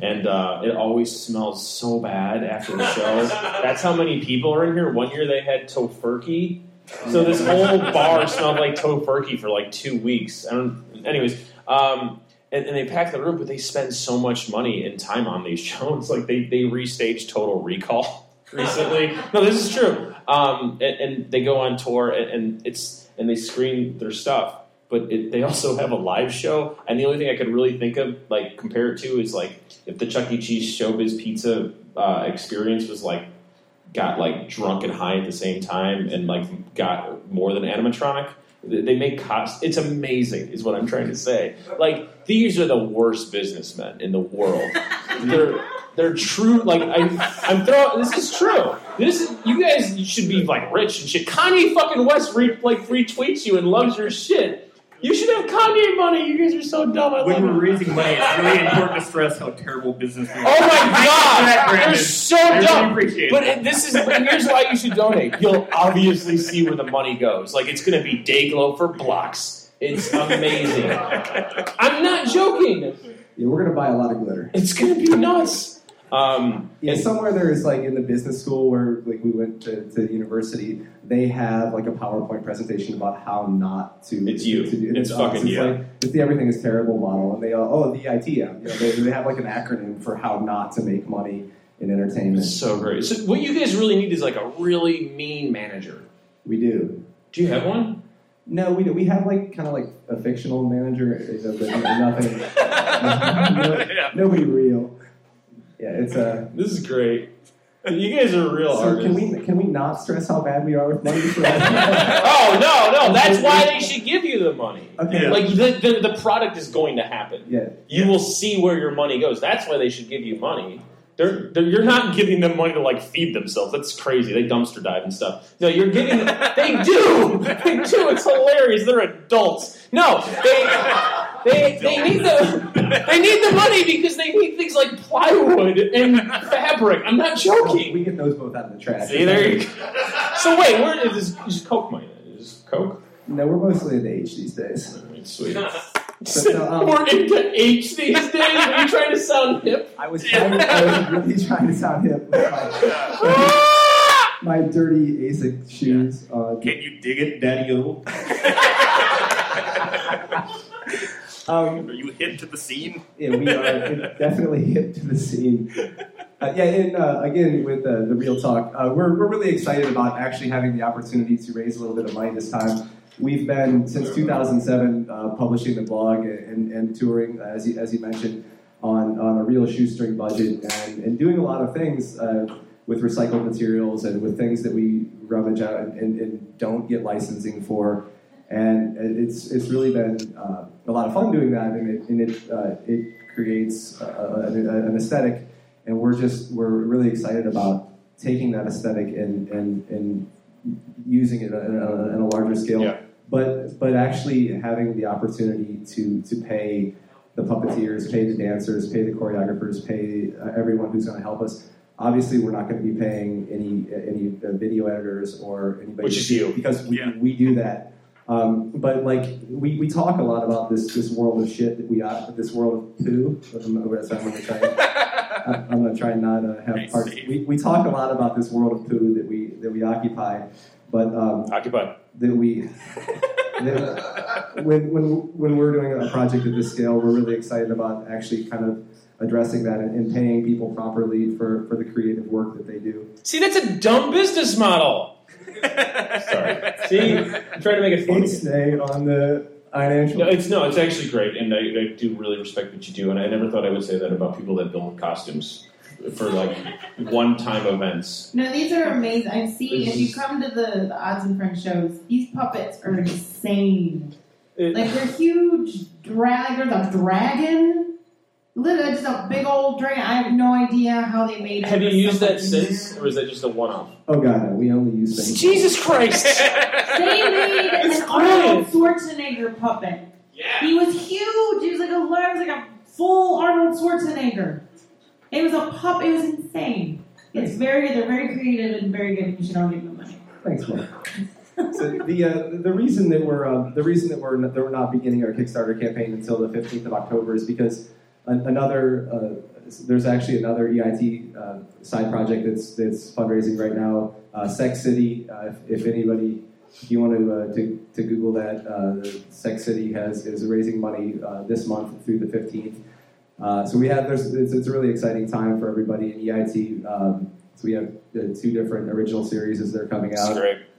and uh, it always smells so bad after the show. That's how many people are in here. One year they had tofurkey. So this whole bar smelled like tofurkey for like two weeks. Don't. Anyways, um, and, and they pack the room, but they spend so much money and time on these shows. Like they they restaged Total Recall recently. no, this is true. Um, and, and they go on tour, and, and it's and they screen their stuff. But it, they also have a live show, and the only thing I could really think of, like compare it to, is like if the Chuck E. Cheese Showbiz Pizza uh, experience was like got like drunk and high at the same time, and like got more than animatronic. They make cost. It's amazing, is what I'm trying to say. Like these are the worst businessmen in the world. They're they're true. Like I, I'm throwing. This is true. This is, you guys should be like rich and shit. Kanye fucking West re, like retweets you and loves your shit. You should have Kanye money. You guys are so dumb. I When love we're it. raising money, it's really important to stress how terrible business we are. Oh my god, Brandon. they're so I really dumb. appreciate But it. it- this is and here's why you should donate. You'll obviously see where the money goes. Like it's going to be Day-Glo for blocks. It's amazing. I'm not joking. Yeah, we're gonna buy a lot of glitter. It's going to be nuts. Um, Yeah, somewhere there is like in the business school where like we went to, to university, they have like a PowerPoint presentation about how not to. It's you. To, do- It's fucking you. Like, it's the everything is terrible model, and they all oh the ITM. You know, they, they have like an acronym for how not to make money in entertainment. it's so great. So what you guys really need is like a really mean manager. We do. Do you have one? No, we do. We have like kind of like a fictional manager, uh, but nothing. no- nobody real. Yeah, it's a. This is great. You guys are real So artists. can we can we not stress how bad we are with money? For that? oh no, no! That's why they should give you the money. okay. Like the, the the product is going to happen. Yeah. You will see where your money goes. That's why they should give you money. They're, they're, you're not giving them money to like feed themselves. That's crazy. They dumpster dive and stuff. No, you're giving. they do. They do. It's hilarious. They're adults. No, they they, they need the they need the money because they need things like plywood and fabric. I'm not joking. We get those both out of the trash. See there you go. So wait, where is this? Is Coke money? then? Is Coke? No, we're mostly into H these days. Alright, Sweet. So, no, um, We're into H these days. Are you trying to sound hip? I was trying, I was really trying to sound hip my, my dirty ASIC shoes. Uh, Can you dig it, Daddy O? um, Are you hip to the scene? yeah, we are definitely hip to the scene. Uh, yeah, and uh, again with uh, the real talk, uh, we're we're really excited about actually having the opportunity to raise a little bit of money this time. We've been since 2007 uh, publishing the blog and, and touring, uh, as you, as you mentioned, on, on a real shoestring budget and, and doing a lot of things uh, with recycled materials and with things that we rummage out and, and, and don't get licensing for. And it's, it's really been uh, a lot of fun doing that, and it, and it, uh, it creates uh, an, an aesthetic. And we're just we're really excited about taking that aesthetic and, and, and using it on a, on a larger scale. Yeah. But but actually having the opportunity to to pay the puppeteers, pay the dancers, pay the choreographers, pay uh, everyone who's going to help us. Obviously, we're not going to be paying any any video editors or anybody Which is you. because we, Yeah. we do that. Um, but like we, we talk a lot about this this world of shit that we are this world of poo. I'm, I'm going to try. and- I- I'm to try and not uh, have parts. We, we talk a lot about this world of poo that we that we occupy, but um, Occupied. that we that when, when when we're doing a project of this scale, we're really excited about actually kind of addressing that and, and paying people properly for, for the creative work that they do. See, that's a dumb business model. Sorry. See, I'm trying to make it funny. Stay on the financial. No, it's no, it's actually great, and I, I do really respect what you do. And I never thought I would say that about people that build costumes for like one-time events. No, these are amazing. I've seen if you come to the, the Odds and Friends shows, these puppets are insane. It- Like they're huge drag. There's a dragon. Literally, just a big old drain. I have no idea how they made it. have you for used that something since, or is that just a one-off? Oh god, no, we only use things. Jesus Christ! They made It's an Arnold. Schwarzenegger puppet. yeah. He was huge. He was like a, he was like a full Arnold Schwarzenegger. It was a pup. It was insane. It's very. They're very creative and very good. You should all give them money. Thanks, Mark. so the uh, the reason that we're um, the reason that we're that we're not beginning our Kickstarter campaign until the fifteenth of October is because an, another uh, there's actually another EIT uh, side project that's that's fundraising right now. Uh, Sex City. Uh, if, if anybody if you want to, uh, to to Google that, uh, Sex City has is raising money uh, this month through the fifteenth. Uh, so we have there's it's, it's a really exciting time for everybody in EIT. Um, so we have two different original series as they're coming out.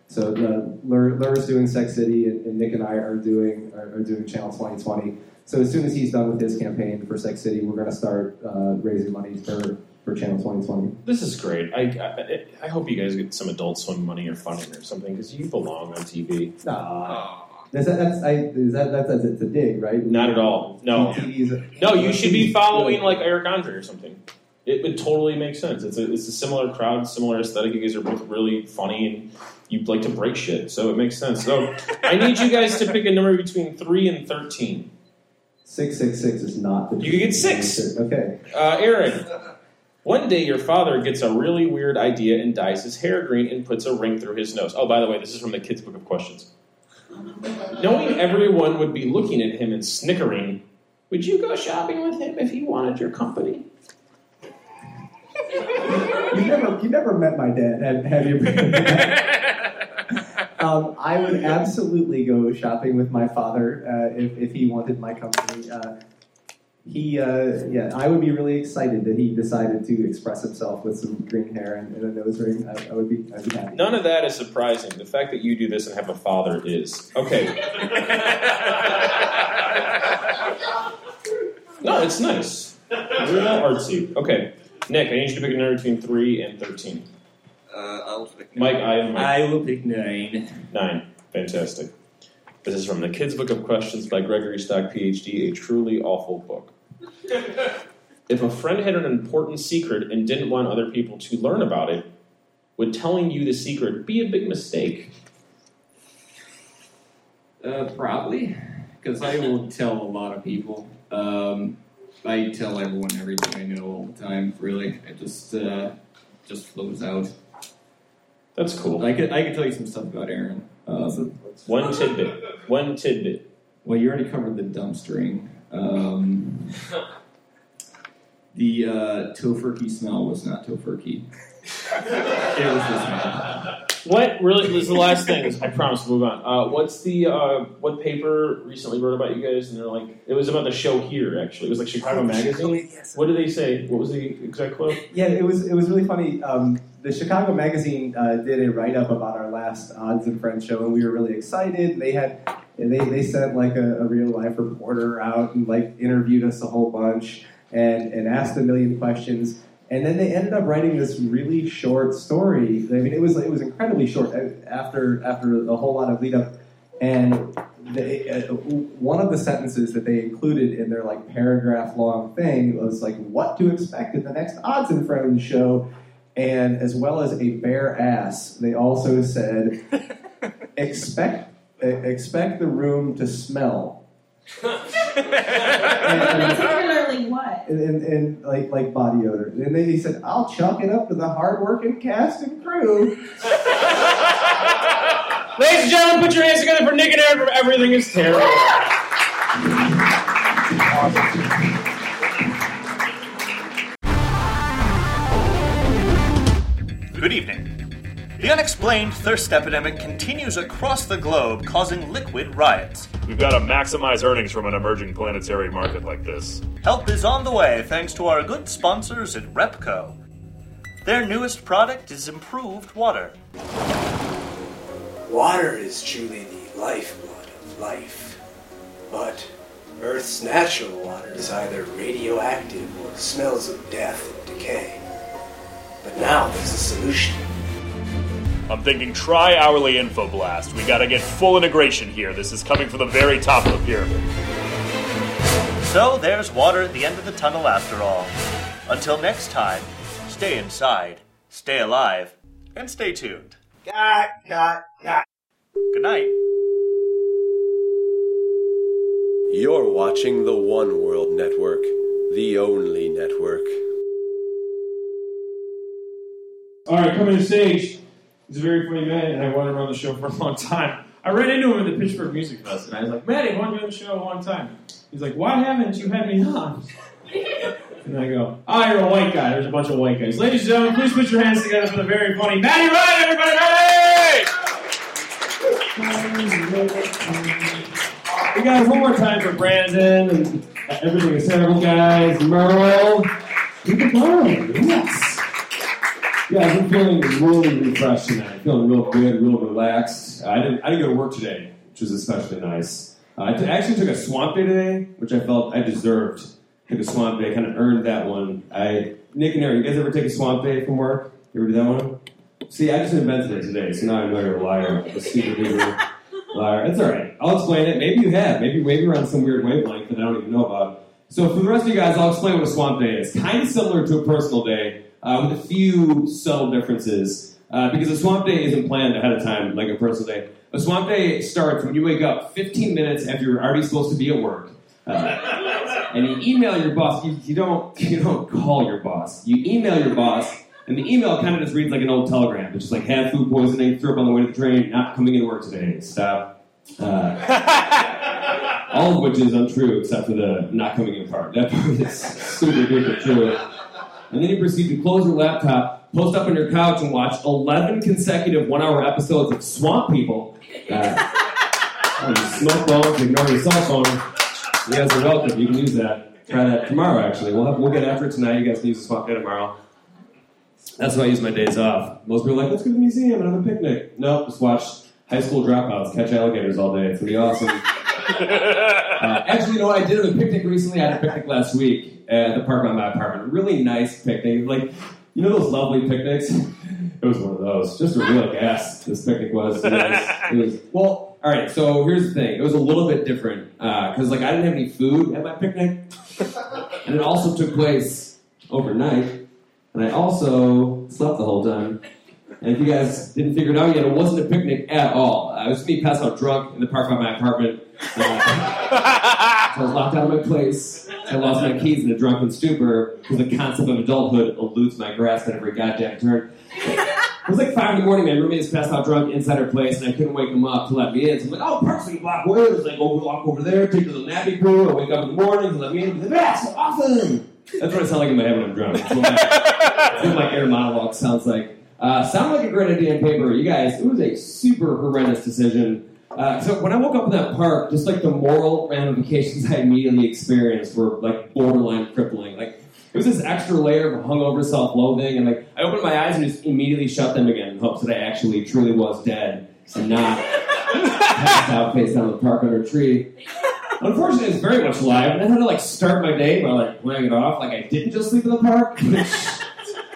So uh, Lur, Lur's doing Sex City, and, and Nick and I are doing are, are doing Channel 2020. So as soon as he's done with his campaign for Sex City, we're going to start uh, raising money for, for Channel 2020. This is great. I, I I hope you guys get some Adult Swim money or funding or something because you belong on TV. Nah, is that that's I, is that that's, that's it's a dig, right? Not at all. No. TV is a- No, you should be following good. like Eric Andre or something. It would totally make sense. It's a it's a similar crowd, similar aesthetic. You guys are both really funny and you like to break shit, so it makes sense. So I need you guys to pick a number between three and thirteen. Six six six is not the. You could get six. Okay. Uh, Aaron, one day your father gets a really weird idea and dyes his hair green and puts a ring through his nose. Oh, by the way, this is from the kids' book of questions. Knowing everyone would be looking at him and snickering, would you go shopping with him if he wanted your company? You never you never met my dad, have, have you? Um, I would absolutely go shopping with my father uh, if, if he wanted my company. Uh, he, uh, yeah, I would be really excited that he decided to express himself with some green hair and, and a nose ring. I, I would be, I'd be happy. None of that is surprising. The fact that you do this and have a father is. Okay. No, it's nice. Real artsy. Okay. Nick, I need you to pick a number between 3 and 13. Uh, I'll pick Mike, I am Mike. I will pick nine. Nine. Fantastic. This is from the Kids Book of Questions by Gregory Stock, PhD, a truly awful book. if a friend had an important secret and didn't want other people to learn about it, would telling you the secret be a big mistake? Uh, probably, because I will tell a lot of people. Um, I tell everyone everything I know all the time. Really, it just uh, just flows out. That's cool. I could I could tell you some stuff about Aaron. Um, One tidbit. One tidbit. well, you already covered the dumpstering. Um, the uh, tofurkey smell was not tofurkey. it was the smell. What really this is the last thing. I promise we'll move on. Uh, what's the uh, what paper recently wrote about you guys? And they're like, it was about the show here. Actually, it was like Chicago Magazine. What did they say? What was the exact quote? Yeah, it was it was really funny. Um, the Chicago Magazine uh, did a write up about our last Odds and Friends show, and we were really excited. They had they, they sent like a, a real life reporter out and like interviewed us a whole bunch and and asked a million questions. And then they ended up writing this really short story. I mean, it was it was incredibly short uh, after after a whole lot of lead up. And they, uh, one of the sentences that they included in their like paragraph long thing was like what to expect at the next Odds and Friends show, and as well as a bare ass. They also said expect expect the room to smell. and, Particularly what? and, and, and like like body odor. And then he said, "I'll chalk it up to the hardworking cast and crew." Ladies and gentlemen, put your hands together for Nick and Aaron from Everything is Terrible. The unexplained thirst epidemic continues across the globe, causing liquid riots. We've got to maximize earnings from an emerging planetary market like this. Help is on the way thanks to our good sponsors at Repco. Their newest product is improved water. Water is truly the lifeblood of life. But Earth's natural water is either radioactive or smells of death and decay. But now there's a solution. I'm thinking tri hourly info blast. We gotta get full integration here. This is coming from the very top of the pyramid. So there's water at the end of the tunnel after all. Until next time, stay inside, stay alive, and stay tuned. Got, got, got. Good night. You're watching the One World Network, the only network. All right, coming to stage. He's a very funny man, and I wanted him on the show for a long time. I ran into him at the Pitchfork Music Fest, and I was like, Maddie, I want you on the show a long time. He's like, why haven't you had me on? And I go, ah, you're a white guy. There's a bunch of white guys. Ladies and gentlemen, please put your hands together for the very funny Maddie Ryan, everybody, Maddie! We got one more time for Brandon and everything is terrible, guys. Merle. You can borrow yes. Yeah, I'm feeling really refreshed tonight. Feeling real good, real relaxed. I didn't, I didn't go to work today, which was especially nice. Uh, actually took a swamp day today, which I felt I deserved. Took a swamp day, kind of earned that one. I Nick and Eric, you guys ever take a swamp day from work? You ever do that one? See, I just invented it today, so now I know you're a liar. A super duper liar. It's all right. I'll explain it. Maybe you have. Maybe maybe you're on some weird wavelength that I don't even know about. So for the rest of you guys, I'll explain what a swamp day is. Kind of similar to a personal day, uh, with a few subtle differences. Uh, because a swamp day isn't planned ahead of time like a personal day. A swamp day starts when you wake up 15 minutes after you're already supposed to be at work. Uh, and you email your boss. You, you don't you don't call your boss. You email your boss, and the email kind of just reads like an old telegram. It's just like had food poisoning, threw up on the way to the train, not coming into work today. Stop. Uh, all of which is untrue except for the not coming in part. That part is super duper true. And then you proceed to close your laptop, post up on your couch, and watch 11 consecutive one hour episodes of Swamp People. Uh, smoke phones, ignore your cell phone. You guys are welcome. You can use that. Try that tomorrow, actually. We'll, have, we'll get after it tonight. You guys can use the Swamp Day tomorrow. That's why I use my days off. Most people are like, let's go to the museum and have a picnic. Nope, just watch high school dropouts catch alligators all day. It's pretty awesome. Uh, actually, you know what? I did a picnic recently. I had a picnic last week at the park by my apartment. Really nice picnic. Like, you know those lovely picnics? It was one of those. Just a real gas. This picnic was. It was, it was well. All right. So here's the thing. It was a little bit different because, like, I didn't have any food at my picnic, and it also took place overnight, and I also slept the whole time. And if you guys didn't figure it out yet, it wasn't a picnic at all. Uh, it was me passed out drunk in the park by my apartment. Uh, so I was locked out of my place. I lost my keys in a drunken stupor because the concept of adulthood eludes my grasp at every goddamn turn. It was like five in the morning. My roommate was passed out drunk inside her place, and I couldn't wake him up to let me in. So I'm like, "Oh, perfect, block words." Like, "Oh, walk over there, take to the nappy pool." I wake up in the morning, to let me in. Like, "That's awesome." That's what I sound like in my head when I'm drunk. That's what my, that's what my inner monologue sounds like. Uh, sounded like a great idea on paper. You guys, it was a super horrendous decision. Uh, so when I woke up in that park, just like the moral ramifications I immediately experienced were like borderline crippling. Like it was this extra layer of hungover self-loathing, and like I opened my eyes and just immediately shut them again in hopes that I actually truly was dead and not passed out face down the park under a tree. Unfortunately, it's very much alive, and I had to like start my day by like playing it off like I didn't just sleep in the park.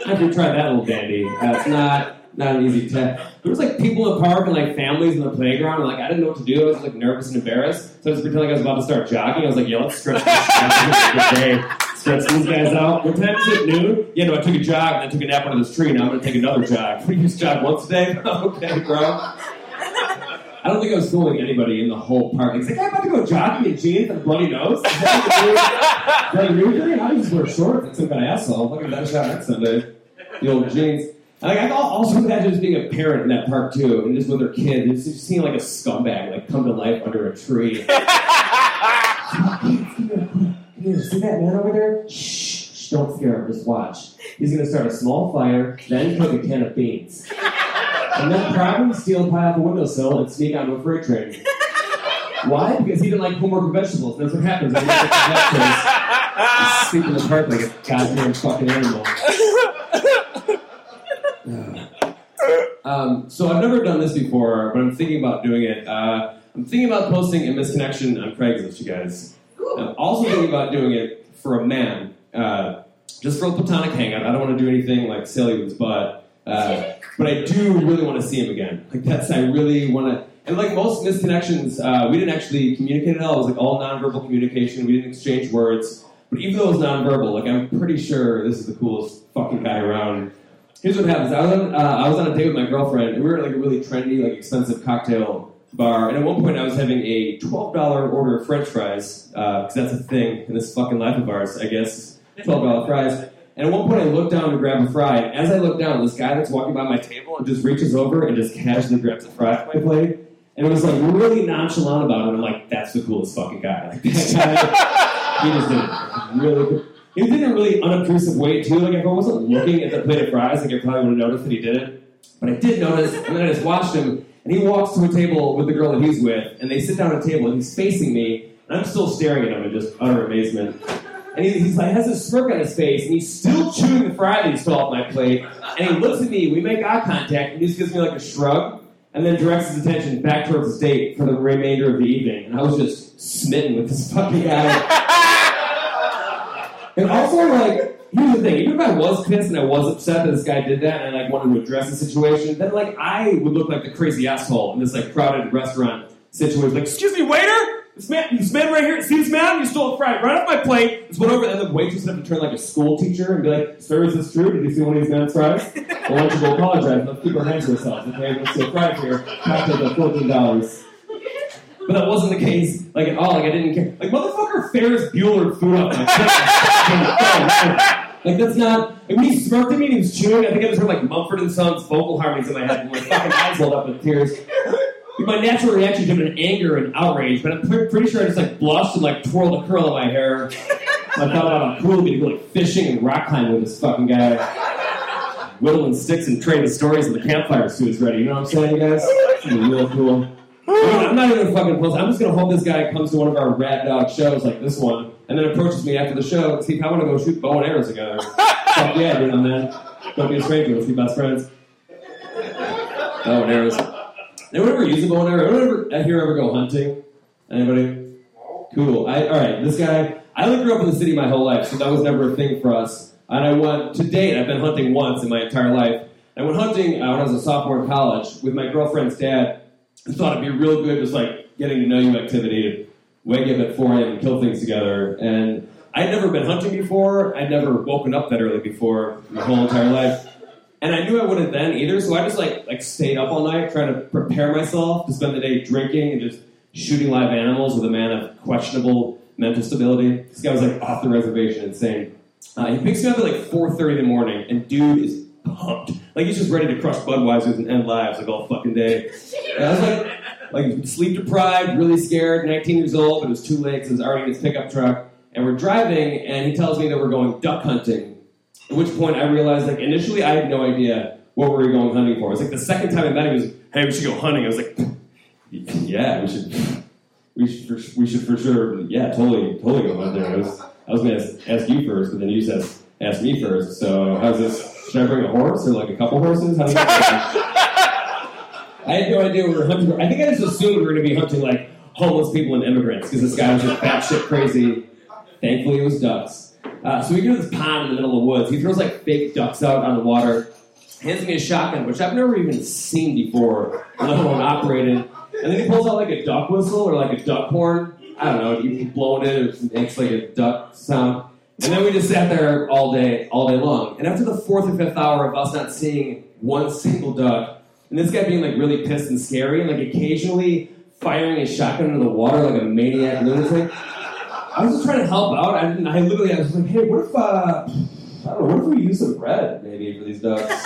I to try that little dandy. Uh, it's not not an easy test. There was like people in the park and like families in the playground, and like I didn't know what to do. I was like nervous and embarrassed, so I just pretending like I was about to start jogging. I was like, "Yo, let's stretch this out. Stretch these guys out." What time is it? Noon? Yeah, no, I took a jog and then took a nap under this tree. Now I'm gonna take another jog. We just jog once a day. okay, bro. I don't think I was fooling anybody in the whole park. It's like, I'm about to go jogging in jeans and a bloody nose. Is that what you do? Is that what you? I just wear shorts some kind of asshole. Look at that shot next Sunday. The old jeans. And like, I also imagine just being a parent in that park too, and just with their kid, it's just seeing like a scumbag like come to life under a tree. Here, see that man over there? Shh, shh, don't scare him. Just watch. He's gonna start a small fire, then cook a can of beans, and then probably steal a pie off a windowsill and sneak onto a freight train. Why? Because he didn't like homework and vegetables. That's what happens. when you get to that place. Sleep in the park like a goddamn fucking animal. Um, so I've never done this before, but I'm thinking about doing it. Uh, I'm thinking about posting a misconnection on Craigslist, you guys. I'm also thinking about doing it for a man, uh, just for a platonic hangout. I don't want to do anything like silly with his butt, uh, but I do really want to see him again. Like that's I really want to. And like most misconnections, uh, we didn't actually communicate at all. It was like all nonverbal communication. We didn't exchange words. But even though it was nonverbal, like I'm pretty sure this is the coolest fucking guy around. Here's what happens. I was on, uh, I was on a date with my girlfriend, and we were at like a really trendy, like expensive cocktail bar. And at one point, I was having a twelve dollar order of French fries because that's a thing in this fucking life of ours, I guess. Twelve dollar fries. And at one point, I looked down to grab a fry. And as I look down, this guy that's walking by my table just reaches over and just casually grabs a fry off my plate. And it was like really nonchalant about it. And I'm like, that's the coolest fucking guy. Like, guy he just did it really he did it in a really unobtrusive way too. Like if I wasn't looking at the plate of fries, like I probably would have noticed that he did it. But I did notice, and then I just watched him, and he walks to a table with the girl that he's with, and they sit down at a table, and he's facing me, and I'm still staring at him in just utter amazement. And he, he's like has a smirk on his face, and he's still chewing the fry that he stole off my plate. And he looks at me, we make eye contact, and he just gives me like a shrug, and then directs his attention back towards his date for the remainder of the evening. And I was just smitten with this fucking guy. And also, like, here's the thing: even if I was pissed and I was upset that this guy did that, and I like wanted to address the situation, then like I would look like the crazy asshole in this like crowded restaurant situation. Like, excuse me, waiter. This man, this man right here, see this man? You stole a fry right off my plate. Just went over, and the waitress would have to turn like a school teacher and be like, "Sir, is this true? Did you see one of these man's fries? Well, why don't you go apologize? Let's keep our hands to ourselves. Okay, let's see a fry here. Cocktail at fourteen dollars." But that wasn't the case, like at all. Like I didn't care. Like motherfucker, Ferris Bueller threw up. Like that's not. Like, when he smirked at me and he was chewing, I think I just heard like Mumford and Sons vocal harmonies in my head, and my fucking eyes rolled up with tears. My natural reaction to been anger and outrage, but I'm pre- pretty sure I just like blushed and like twirled a curl in my hair. I thought about how cool it'd be to go like fishing and rock climbing with this fucking guy. Whittling sticks and trading stories in the campfire as soon as ready. You know what I'm saying, you guys? It's real cool. I'm not even gonna fucking post. I'm just gonna hope this guy comes to one of our rad dog shows like this one, and then approaches me after the show and see if I want to go shoot bow and arrows together. Fuck yeah, dude, man. Don't be a stranger. Let's be best friends. Bow and arrows. Anyone ever use a bow and arrow? Anyone ever here ever go hunting? Anybody? Cool. I, all right, this guy. I only grew up in the city my whole life, so that was never a thing for us. And I went to date. I've been hunting once in my entire life. I went hunting uh, when I was a sophomore in college with my girlfriend's dad. I thought it'd be real good, just like getting to know you activity wake up at 4 a.m. and kill things together. And I'd never been hunting before. I'd never woken up that early before my whole entire life. And I knew I wouldn't then either, so I just like like stayed up all night trying to prepare myself to spend the day drinking and just shooting live animals with a man of questionable mental stability. This guy was like off the reservation, insane. Uh, he picks me up at like 4:30 in the morning, and dude is pumped. Like he's just ready to crush Budweisers and end lives like all fucking day. And I was like, like sleep deprived, really scared, 19 years old, but it was too late because I was already in his pickup truck. And we're driving, and he tells me that we're going duck hunting. At which point I realized, like, initially I had no idea what we were going hunting for. It was like the second time I met him, he was, hey, we should go hunting. I was like, yeah, we should, we should, for, we should for sure, yeah, totally, totally go hunting. I was, I was going to ask, ask you first, but then you said, ask me first. So how's this? Should I bring a horse or like a couple horses? How do I had no idea we were hunting. I think I just assumed we were going to be hunting like homeless people and immigrants because this guy was just batshit crazy. Thankfully, it was ducks. Uh, so we go to this pond in the middle of the woods. He throws like fake ducks out on the water, hands me a shotgun, which I've never even seen before, let alone operated. And then he pulls out like a duck whistle or like a duck horn. I don't know. You blow it in, it makes like a duck sound. And then we just sat there all day, all day long. And after the fourth or fifth hour of us not seeing one single duck, and this guy being like really pissed and scary, and like occasionally firing his shotgun into the water like a maniac lunatic. I was just trying to help out. I. I literally, I was like, "Hey, what if, uh, I don't know, what if we use some bread maybe for these ducks?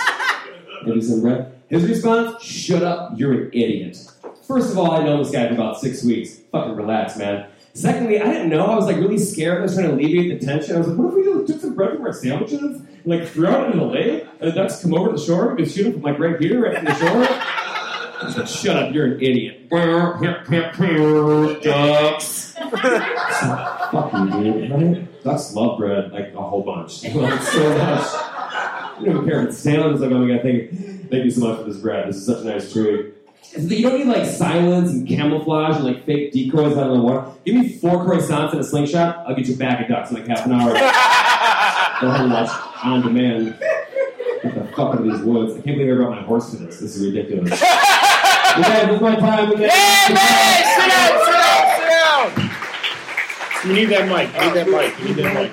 maybe some bread." His response: "Shut up, you're an idiot." First of all, I know this guy for about six weeks. Fucking relax, man. Secondly, I didn't know. I was like really scared. I was trying to alleviate the tension. I was like, "What if we took some bread from our sandwiches and like threw it in the lake, and the ducks come over to the shore? We could shoot them from like right here, right from the shore." Like, "Shut up, you're an idiot." Ducks. Fuck you, dude. Right? Ducks love bread, like a whole bunch. So much. You don't care if it's Salem, it's like, oh my god, thank you. Thank you so much for this bread. This is such a nice treat. You don't need like silence and camouflage and like fake decoys out of the water. Give me four croissants and a slingshot. I'll get you a bag of ducks in like half an hour. Go home and watch on demand. What the fuck are these woods? I can't believe I brought my horse to this. This is ridiculous. you guys, this is my time. with You need that mic. You need that mic. You need that mic.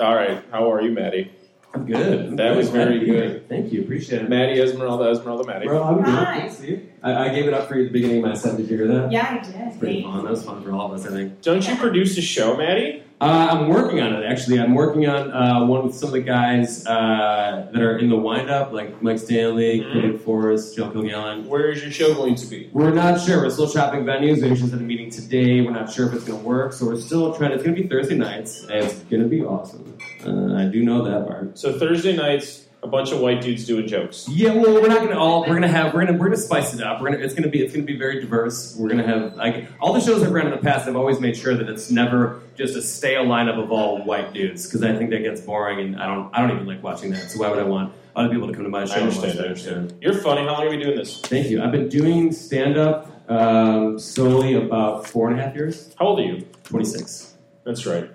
All right. How are you, Maddie? I'm good. That was very good. Thank you. Appreciate it. Maddie Esmeralda, Esmeralda, Maddie. Bro, I'm good. Hi. See? I, I gave it up for you at the beginning of my set. Did you hear that? Yeah, I did. It's pretty fun. That was fun for all of us, I think. Don't you produce a show, Maddie? Uh, I'm working on it, actually. I'm working on uh, one with some of the guys uh, that are in the windup, like Mike Stanley. Craig Forrest, Joe Kilgallen. Where is your show going to be? We're not sure. We're still shopping venues. We just had a meeting today. We're not sure if it's going to work, so we're still trying. It's going to be Thursday nights, and it's going to be awesome. Uh, I do know that part. So Thursday nights, a bunch of white dudes doing jokes. Yeah, well, we're not gonna all. We're gonna have. We're gonna. We're gonna spice it up. We're gonna. It's gonna be. It's gonna be very diverse. We're gonna have like all the shows I've run in the past. I've always made sure that it's never just a stale lineup of all white dudes because I think that gets boring, and I don't. I don't even like watching that. So why would I want other people to come to my show? I and understand. I understand. You're funny. How long have you been doing this? Thank you. I've been doing stand up um, solely about four and a half years. How old are you? Twenty six. That's right.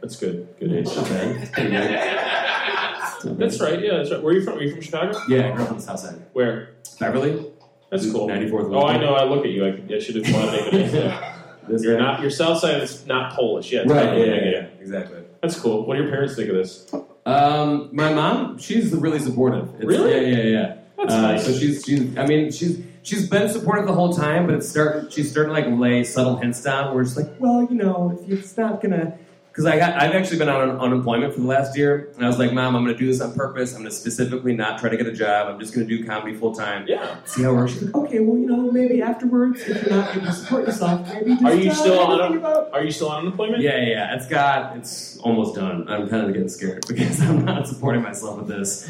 That's good. Good age. Not bad. It's pretty good. It's not bad. That's right. Yeah, that's right. Where are you from? Are you from Chicago? Yeah, I grew up on the south side. Where? Beverly. That's cool. 94th. Oh, I know. I look at you. I, I should have thought of it. You're guy. not. Your South Side is not Polish. Yeah. Right. Yeah, yeah, yeah. Exactly. That's cool. What do your parents think of this? Um, my mom, she's really supportive. It's, Really? Yeah, yeah, yeah. That's uh, nice. So she's she's. I mean, she's she's been supportive the whole time, but it's starting. She's starting to like lay subtle hints down where it's like, well, you know, if it's not gonna. Because I got, I've actually been on unemployment for the last year, and I was like, Mom, I'm going to do this on purpose. I'm going to specifically not try to get a job. I'm just going to do comedy full time. Yeah. See how it works. She's like, okay, well, you know, maybe afterwards, if you're not able to support yourself, maybe just Are you still on? about Are you still on unemployment? yeah, yeah, yeah. It's got, it's almost done. I'm kind of getting scared because I'm not supporting myself with this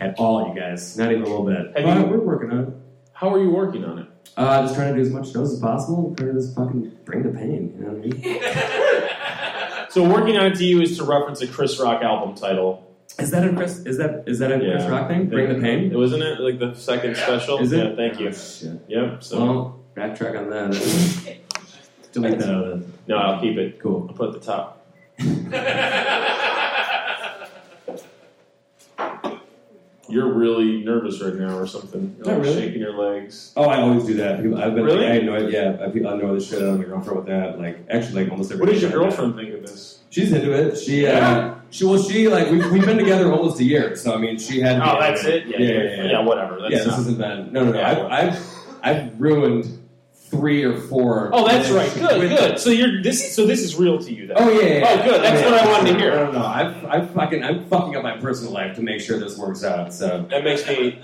at all, you guys. Not even a little bit. Have but you- we're working on it. How are you working on it? Uh, just trying to do as much shows as possible. Trying to just fucking bring the pain. You know what I mean? So working on it to you is to reference a Chris Rock album title. Is that a Chris? Is that is that a Chris Rock thing? Bring the pain. It wasn't it like the second special? Is it? Yeah. Thank you. Oh. Yep. So Well, backtrack on that. Delete that out of no, I'll keep it. Cool. I'll put it at the top. You're really nervous right now, or something. You're Not like really. shaking your legs. Oh, I always do that. People, I've been Really? like, I no idea. I, I know this shit out of my girlfriend with that. Like, actually, like almost every. What does your day I do that. girlfriend think of this? She's into it. She, Yeah. uh, she, well, she like we've, we've been together almost a year. So I mean, she had. Oh, that's it. Yeah, yeah, yeah, yeah. yeah, whatever. That's yeah, this not- hasn't been. No, no, no. Yeah. I've, I've, I've ruined three or four. Oh, that's right. Good, with- good. So you're this. So this is real to you then. Oh yeah, yeah, yeah. Oh, good. That's Yeah. what I wanted to hear. No, no, no. I've, I've fucking, I'm fucking up my personal life to make sure this works out. So That makes me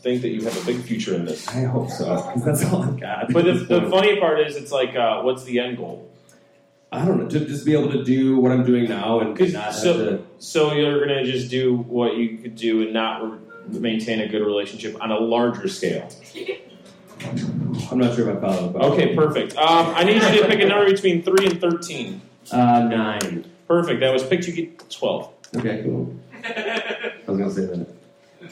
think that you have a big future in this. I hope so because that's all I've got. But the, the funny part is, it's like, uh, what's the end goal? I don't know. To just be able to do what I'm doing now and not have So, to. so you're gonna just do what you could do and not re- maintain a good relationship on a larger scale. I'm not sure if I follow. But Okay, perfect. Um, I need you to pick a number between three and thirteen. Uh, nine. Perfect. That was picked. You get twelve. Okay, cool. I was gonna say that.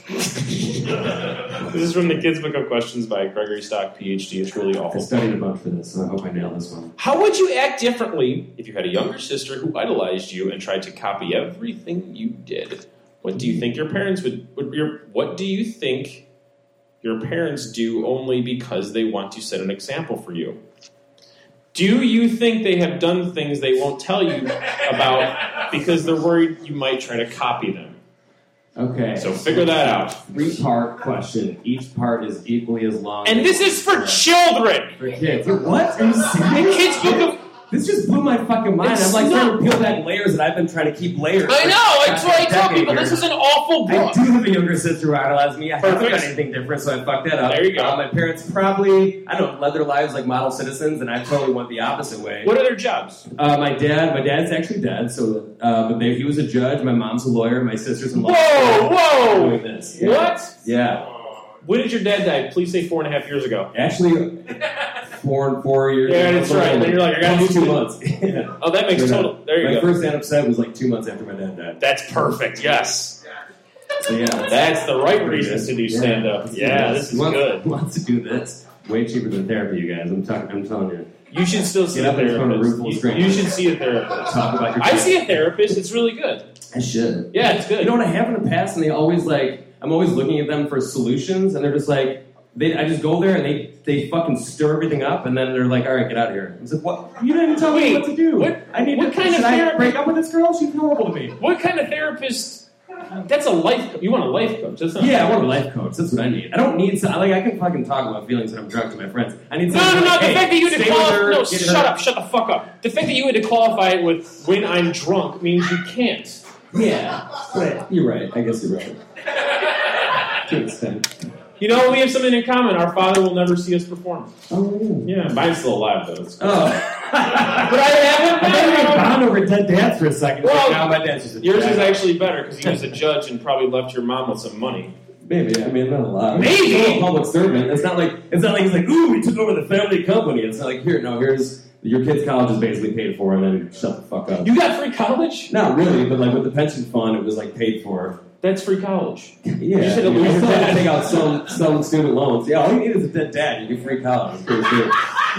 This is from the Kids Book of Questions by Gregory Stock, PhD. It's really awful. I awful. studied a bunch for this, so I hope I nail this one. How would you act differently if you had a younger sister who idolized you and tried to copy everything you did? What do you think your parents would? would your, what do you think your parents do only because they want to set an example for you? Do you think they have done things they won't tell you about because they're worried you might try to copy them? Okay. So figure that out. Three part question. Each part is equally as long. And this is for children. for kids. What? Are you The? Kids Book of This just blew my fucking mind. It's I'm like not- trying to peel back layers that I've been trying to keep layered. I for know. That's why I a tell people here. this is an awful book. I do have a younger sister who idolized me. I haven't Perfect. done anything different, so I fucked that up. There you go. Uh, my parents probably, I don't know, led their lives like model citizens, and I totally went the opposite way. What are their jobs? Uh, my dad, my dad's actually dead, so uh, but they, he was a judge. My mom's a lawyer. My sister's in law. Whoa, whoa! Doing this. Yeah. What? Yeah. When did your dad die? Please say four and a half years ago. Actually, four and four years. Yeah, that's right. Then you're like, I do two months. Yeah. Oh, that makes We're total. not- There you my go. first stand up set was like two months after my dad died. That's perfect. Yes. So yeah, That's the right reason to do stand up. Yeah, this is wants- good. Who wants to do this? Way cheaper than therapy, you guys. I'm talking. I'm telling you. You should still see Get a up in front a room therapist. You, you should see a therapist. Talk about your. I see a therapist. It's really good. I should. Yeah, it's good. You know what I have in the past, and they always like. I'm always looking at them for solutions, and they're just like. They, I just go there and they, they fucking stir everything up, and then they're like, "All right, get out of here." I was like, "What? You didn't tell Wait, me what to do. what- I need what to. kind of should I break up with this girl? She's horrible to me." What kind of therapist? That's a life. You want a life coach? That's not. Yeah, I want a life coach. That's what I need. I don't need. some- Like I can fucking talk about feelings when I'm drunk to my friends. I need. No, no, no. like, The hey, fact that you had to qualify. her, No, shut her- up. Shut the fuck up. The fact that you had to qualify it with "when I'm drunk" means you can't. Yeah, but you're right. I guess you're right. to an extent. You know, we have something in common. Our father will never see us perform. Oh, Yeah, mine's still alive though. It's- Oh. But I haven't. I thought we bond over dead dads for a second. Well, now my dad's just a Yours is actually better because he was a judge and probably left your mom with some money. Maybe. I mean, not a lot. Maybe. A public servant. It's not like it's not like he's like, ooh, we took over the family company. It's not like here, no, here's your kid's college is basically paid for, and then shut the fuck up. You got free college? Not really, but like with the pension fund, it was like paid for. That's free college. Yeah, You should have you lose still your have to take out some some student loans. Yeah, all you need is a dead dad. You get free college. It's pretty sweet.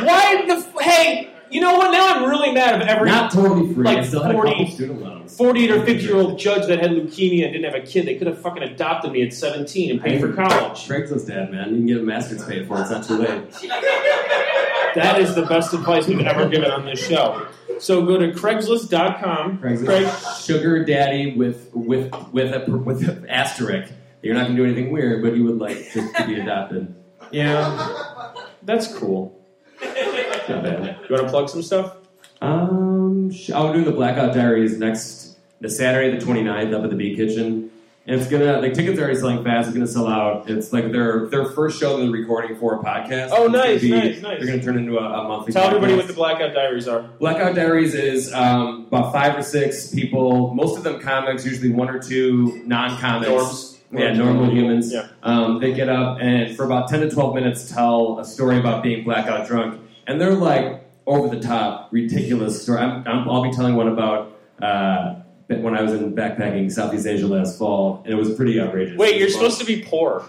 Why the f- hey? You know what? Now I'm really mad of every Not totally free. Like I still had a 40 couple student loans. Forty or 50 year old judge that had leukemia and didn't have a kid. They could have fucking adopted me at 17 and paid for college. Craigslist dad, man. You can get a master's paid for. It's not too late. That is the best advice we've ever given on this show. So go to Craigslist.com. Craigslist. Craig, Sugar daddy with with with a with an asterisk. You're not gonna do anything weird, but you would like just to be adopted. yeah, that's cool. Not bad. You want to plug some stuff? Um, I'll do the Blackout Diaries next the Saturday the 29th up at the Beat Kitchen. It's gonna like tickets are already selling fast. It's gonna sell out. It's like their their first show they're recording for a podcast. Oh, nice, be- nice, nice. They're gonna turn into a, a monthly. Tell everybody what the Blackout Diaries are. Blackout Diaries is um, about five or six people, most of them comics, usually one or two non-comics. Norms. Yeah, normal humans. Yeah. Um, they get up and for about 10 to 12 minutes tell a story about being blackout drunk. And they're like over the top, ridiculous story. I'm, I'm, I'll be telling one about uh, when I was in backpacking Southeast Asia last fall, and it was pretty outrageous. Wait, you're supposed to be poor.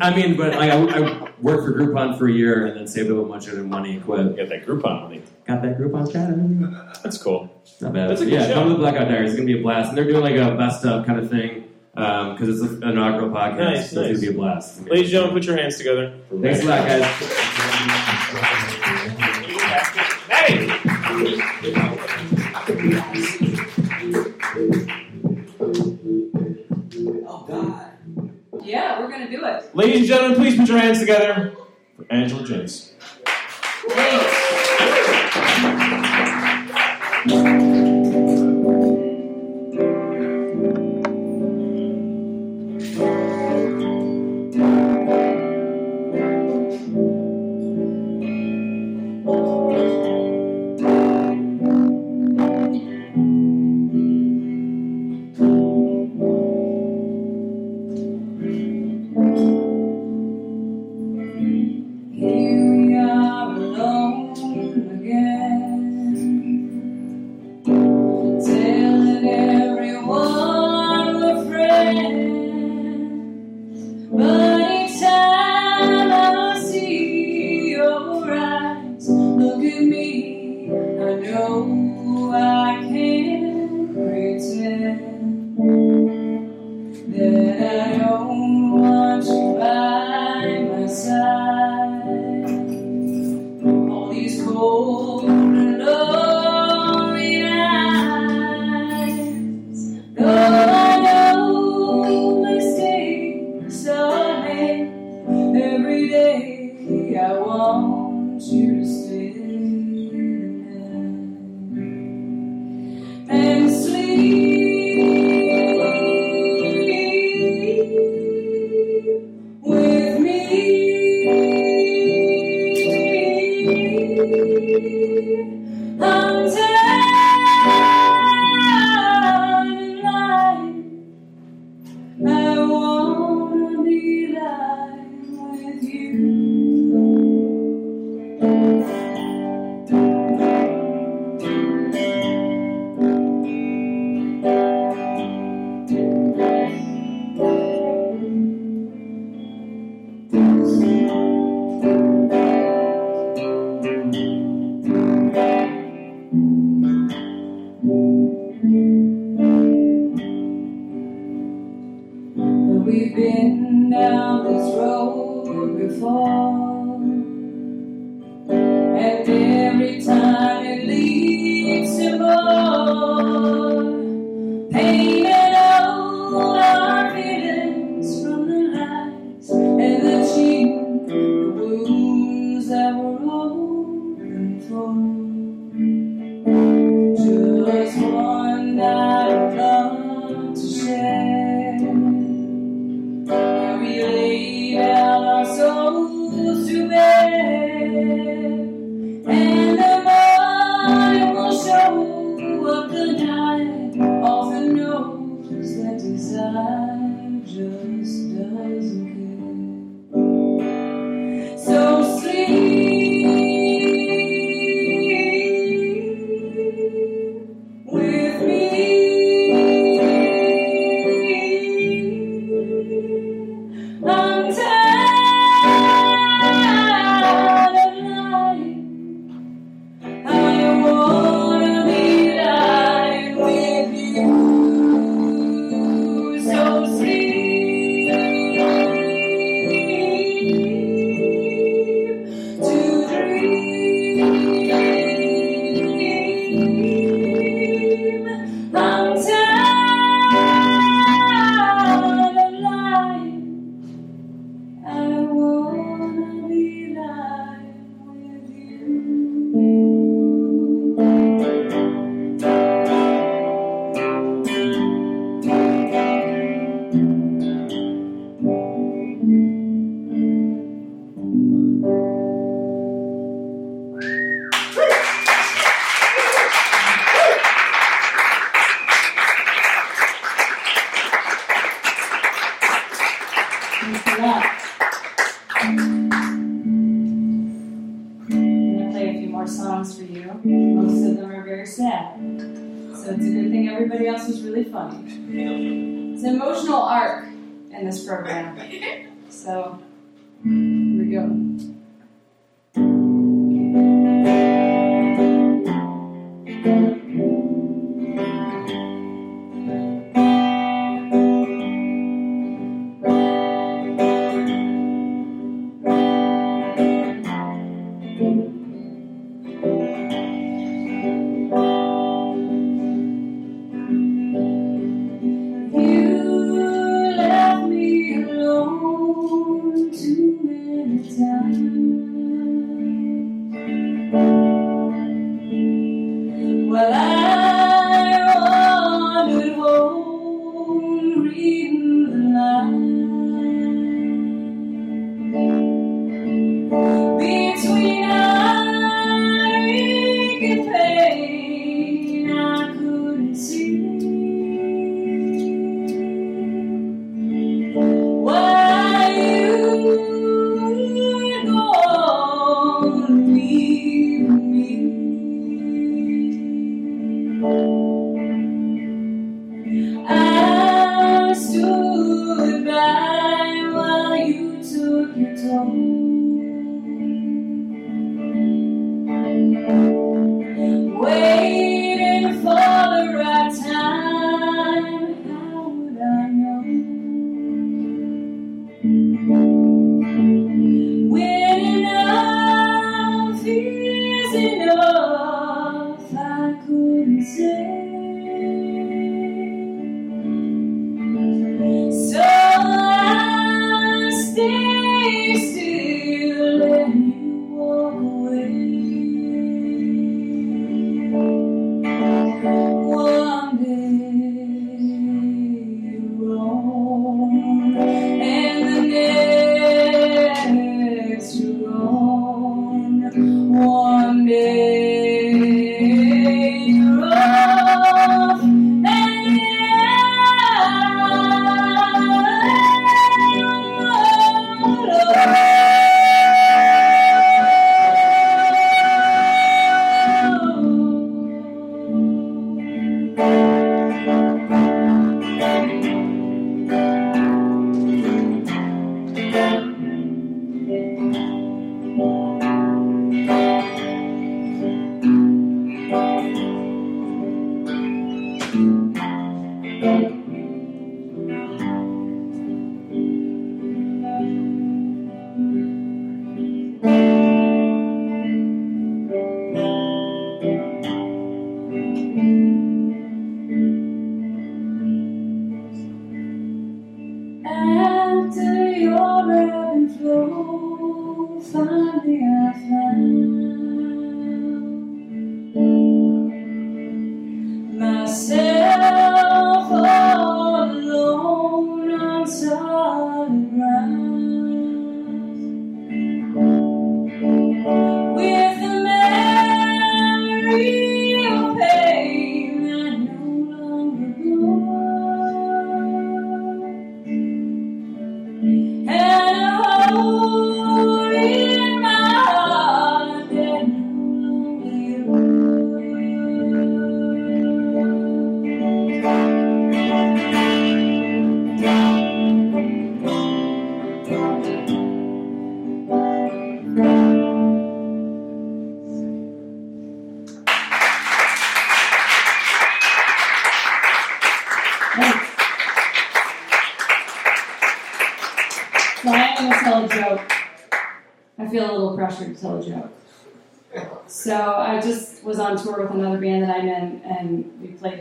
I mean, but like, I, I worked for Groupon for a year and then saved up a bunch of money and quit. Got that Groupon money. Got that Groupon chat. That's cool. Not bad. That's a good yeah, show. come to the Blackout Diaries. It's gonna be a blast, and they're doing like a best of kind of thing um, because it's an inaugural podcast. Nice, so nice. It's gonna be a blast. Ladies and gentlemen, put your hands together. Thanks a lot, guys. Hey! Do it. Ladies and gentlemen, please put your hands together for Angela James. Here We've been down this road before.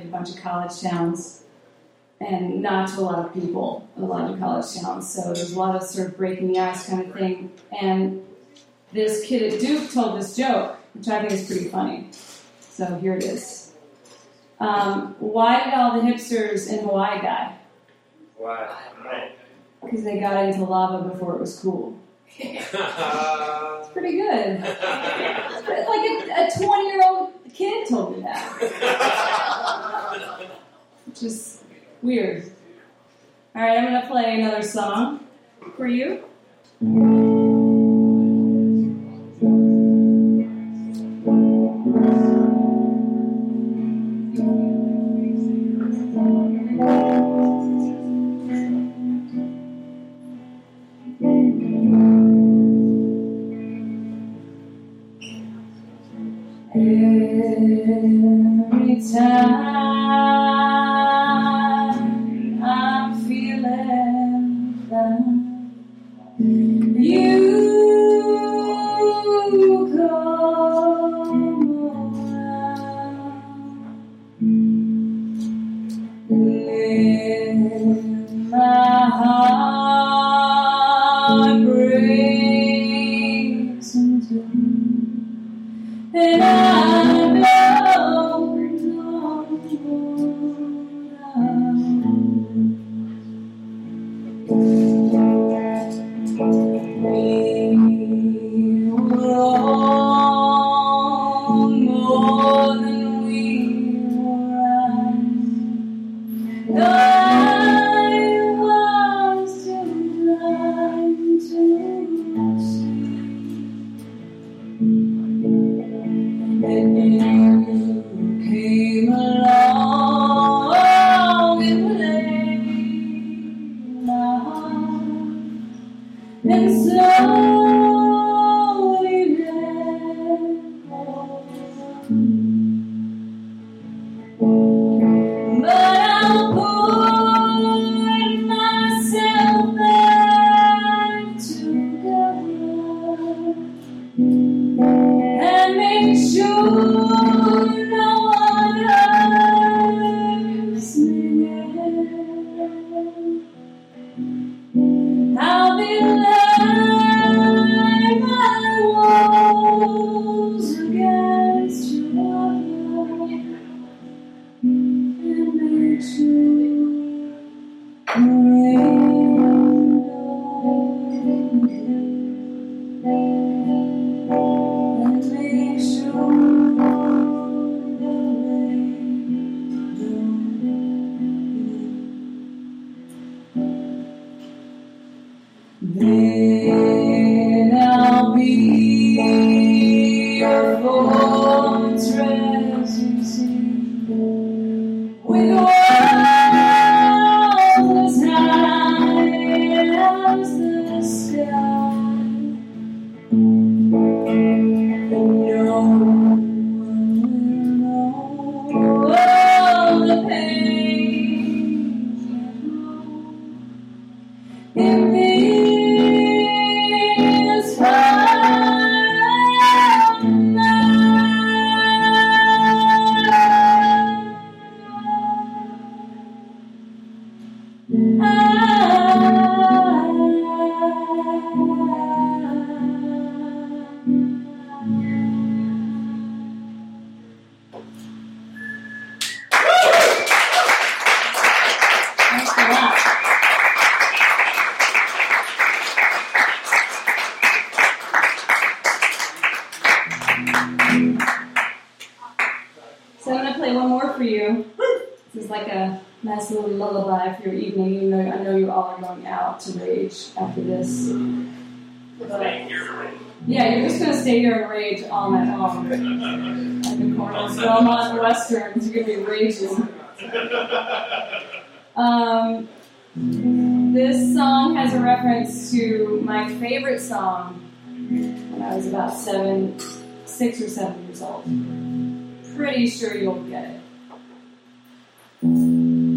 A bunch of college towns, and not to a lot of people, a lot of college towns. So there's a lot of sort of breaking the ice kind of thing. And this kid at Duke told this joke, which I think is pretty funny. So here it is. Um, why did all the hipsters in Hawaii die? Why? Because they got into lava before it was cool. It's pretty good. It's Like a 20 year old kid told me that. Which is weird. Alright, I'm going to play another song for you. Stay here and rage all night long. At the corner of Belmont Westerns, you're gonna be raging. Um, this song has a reference to my favorite song when I was about seven, six or seven years old. Pretty sure you'll get it.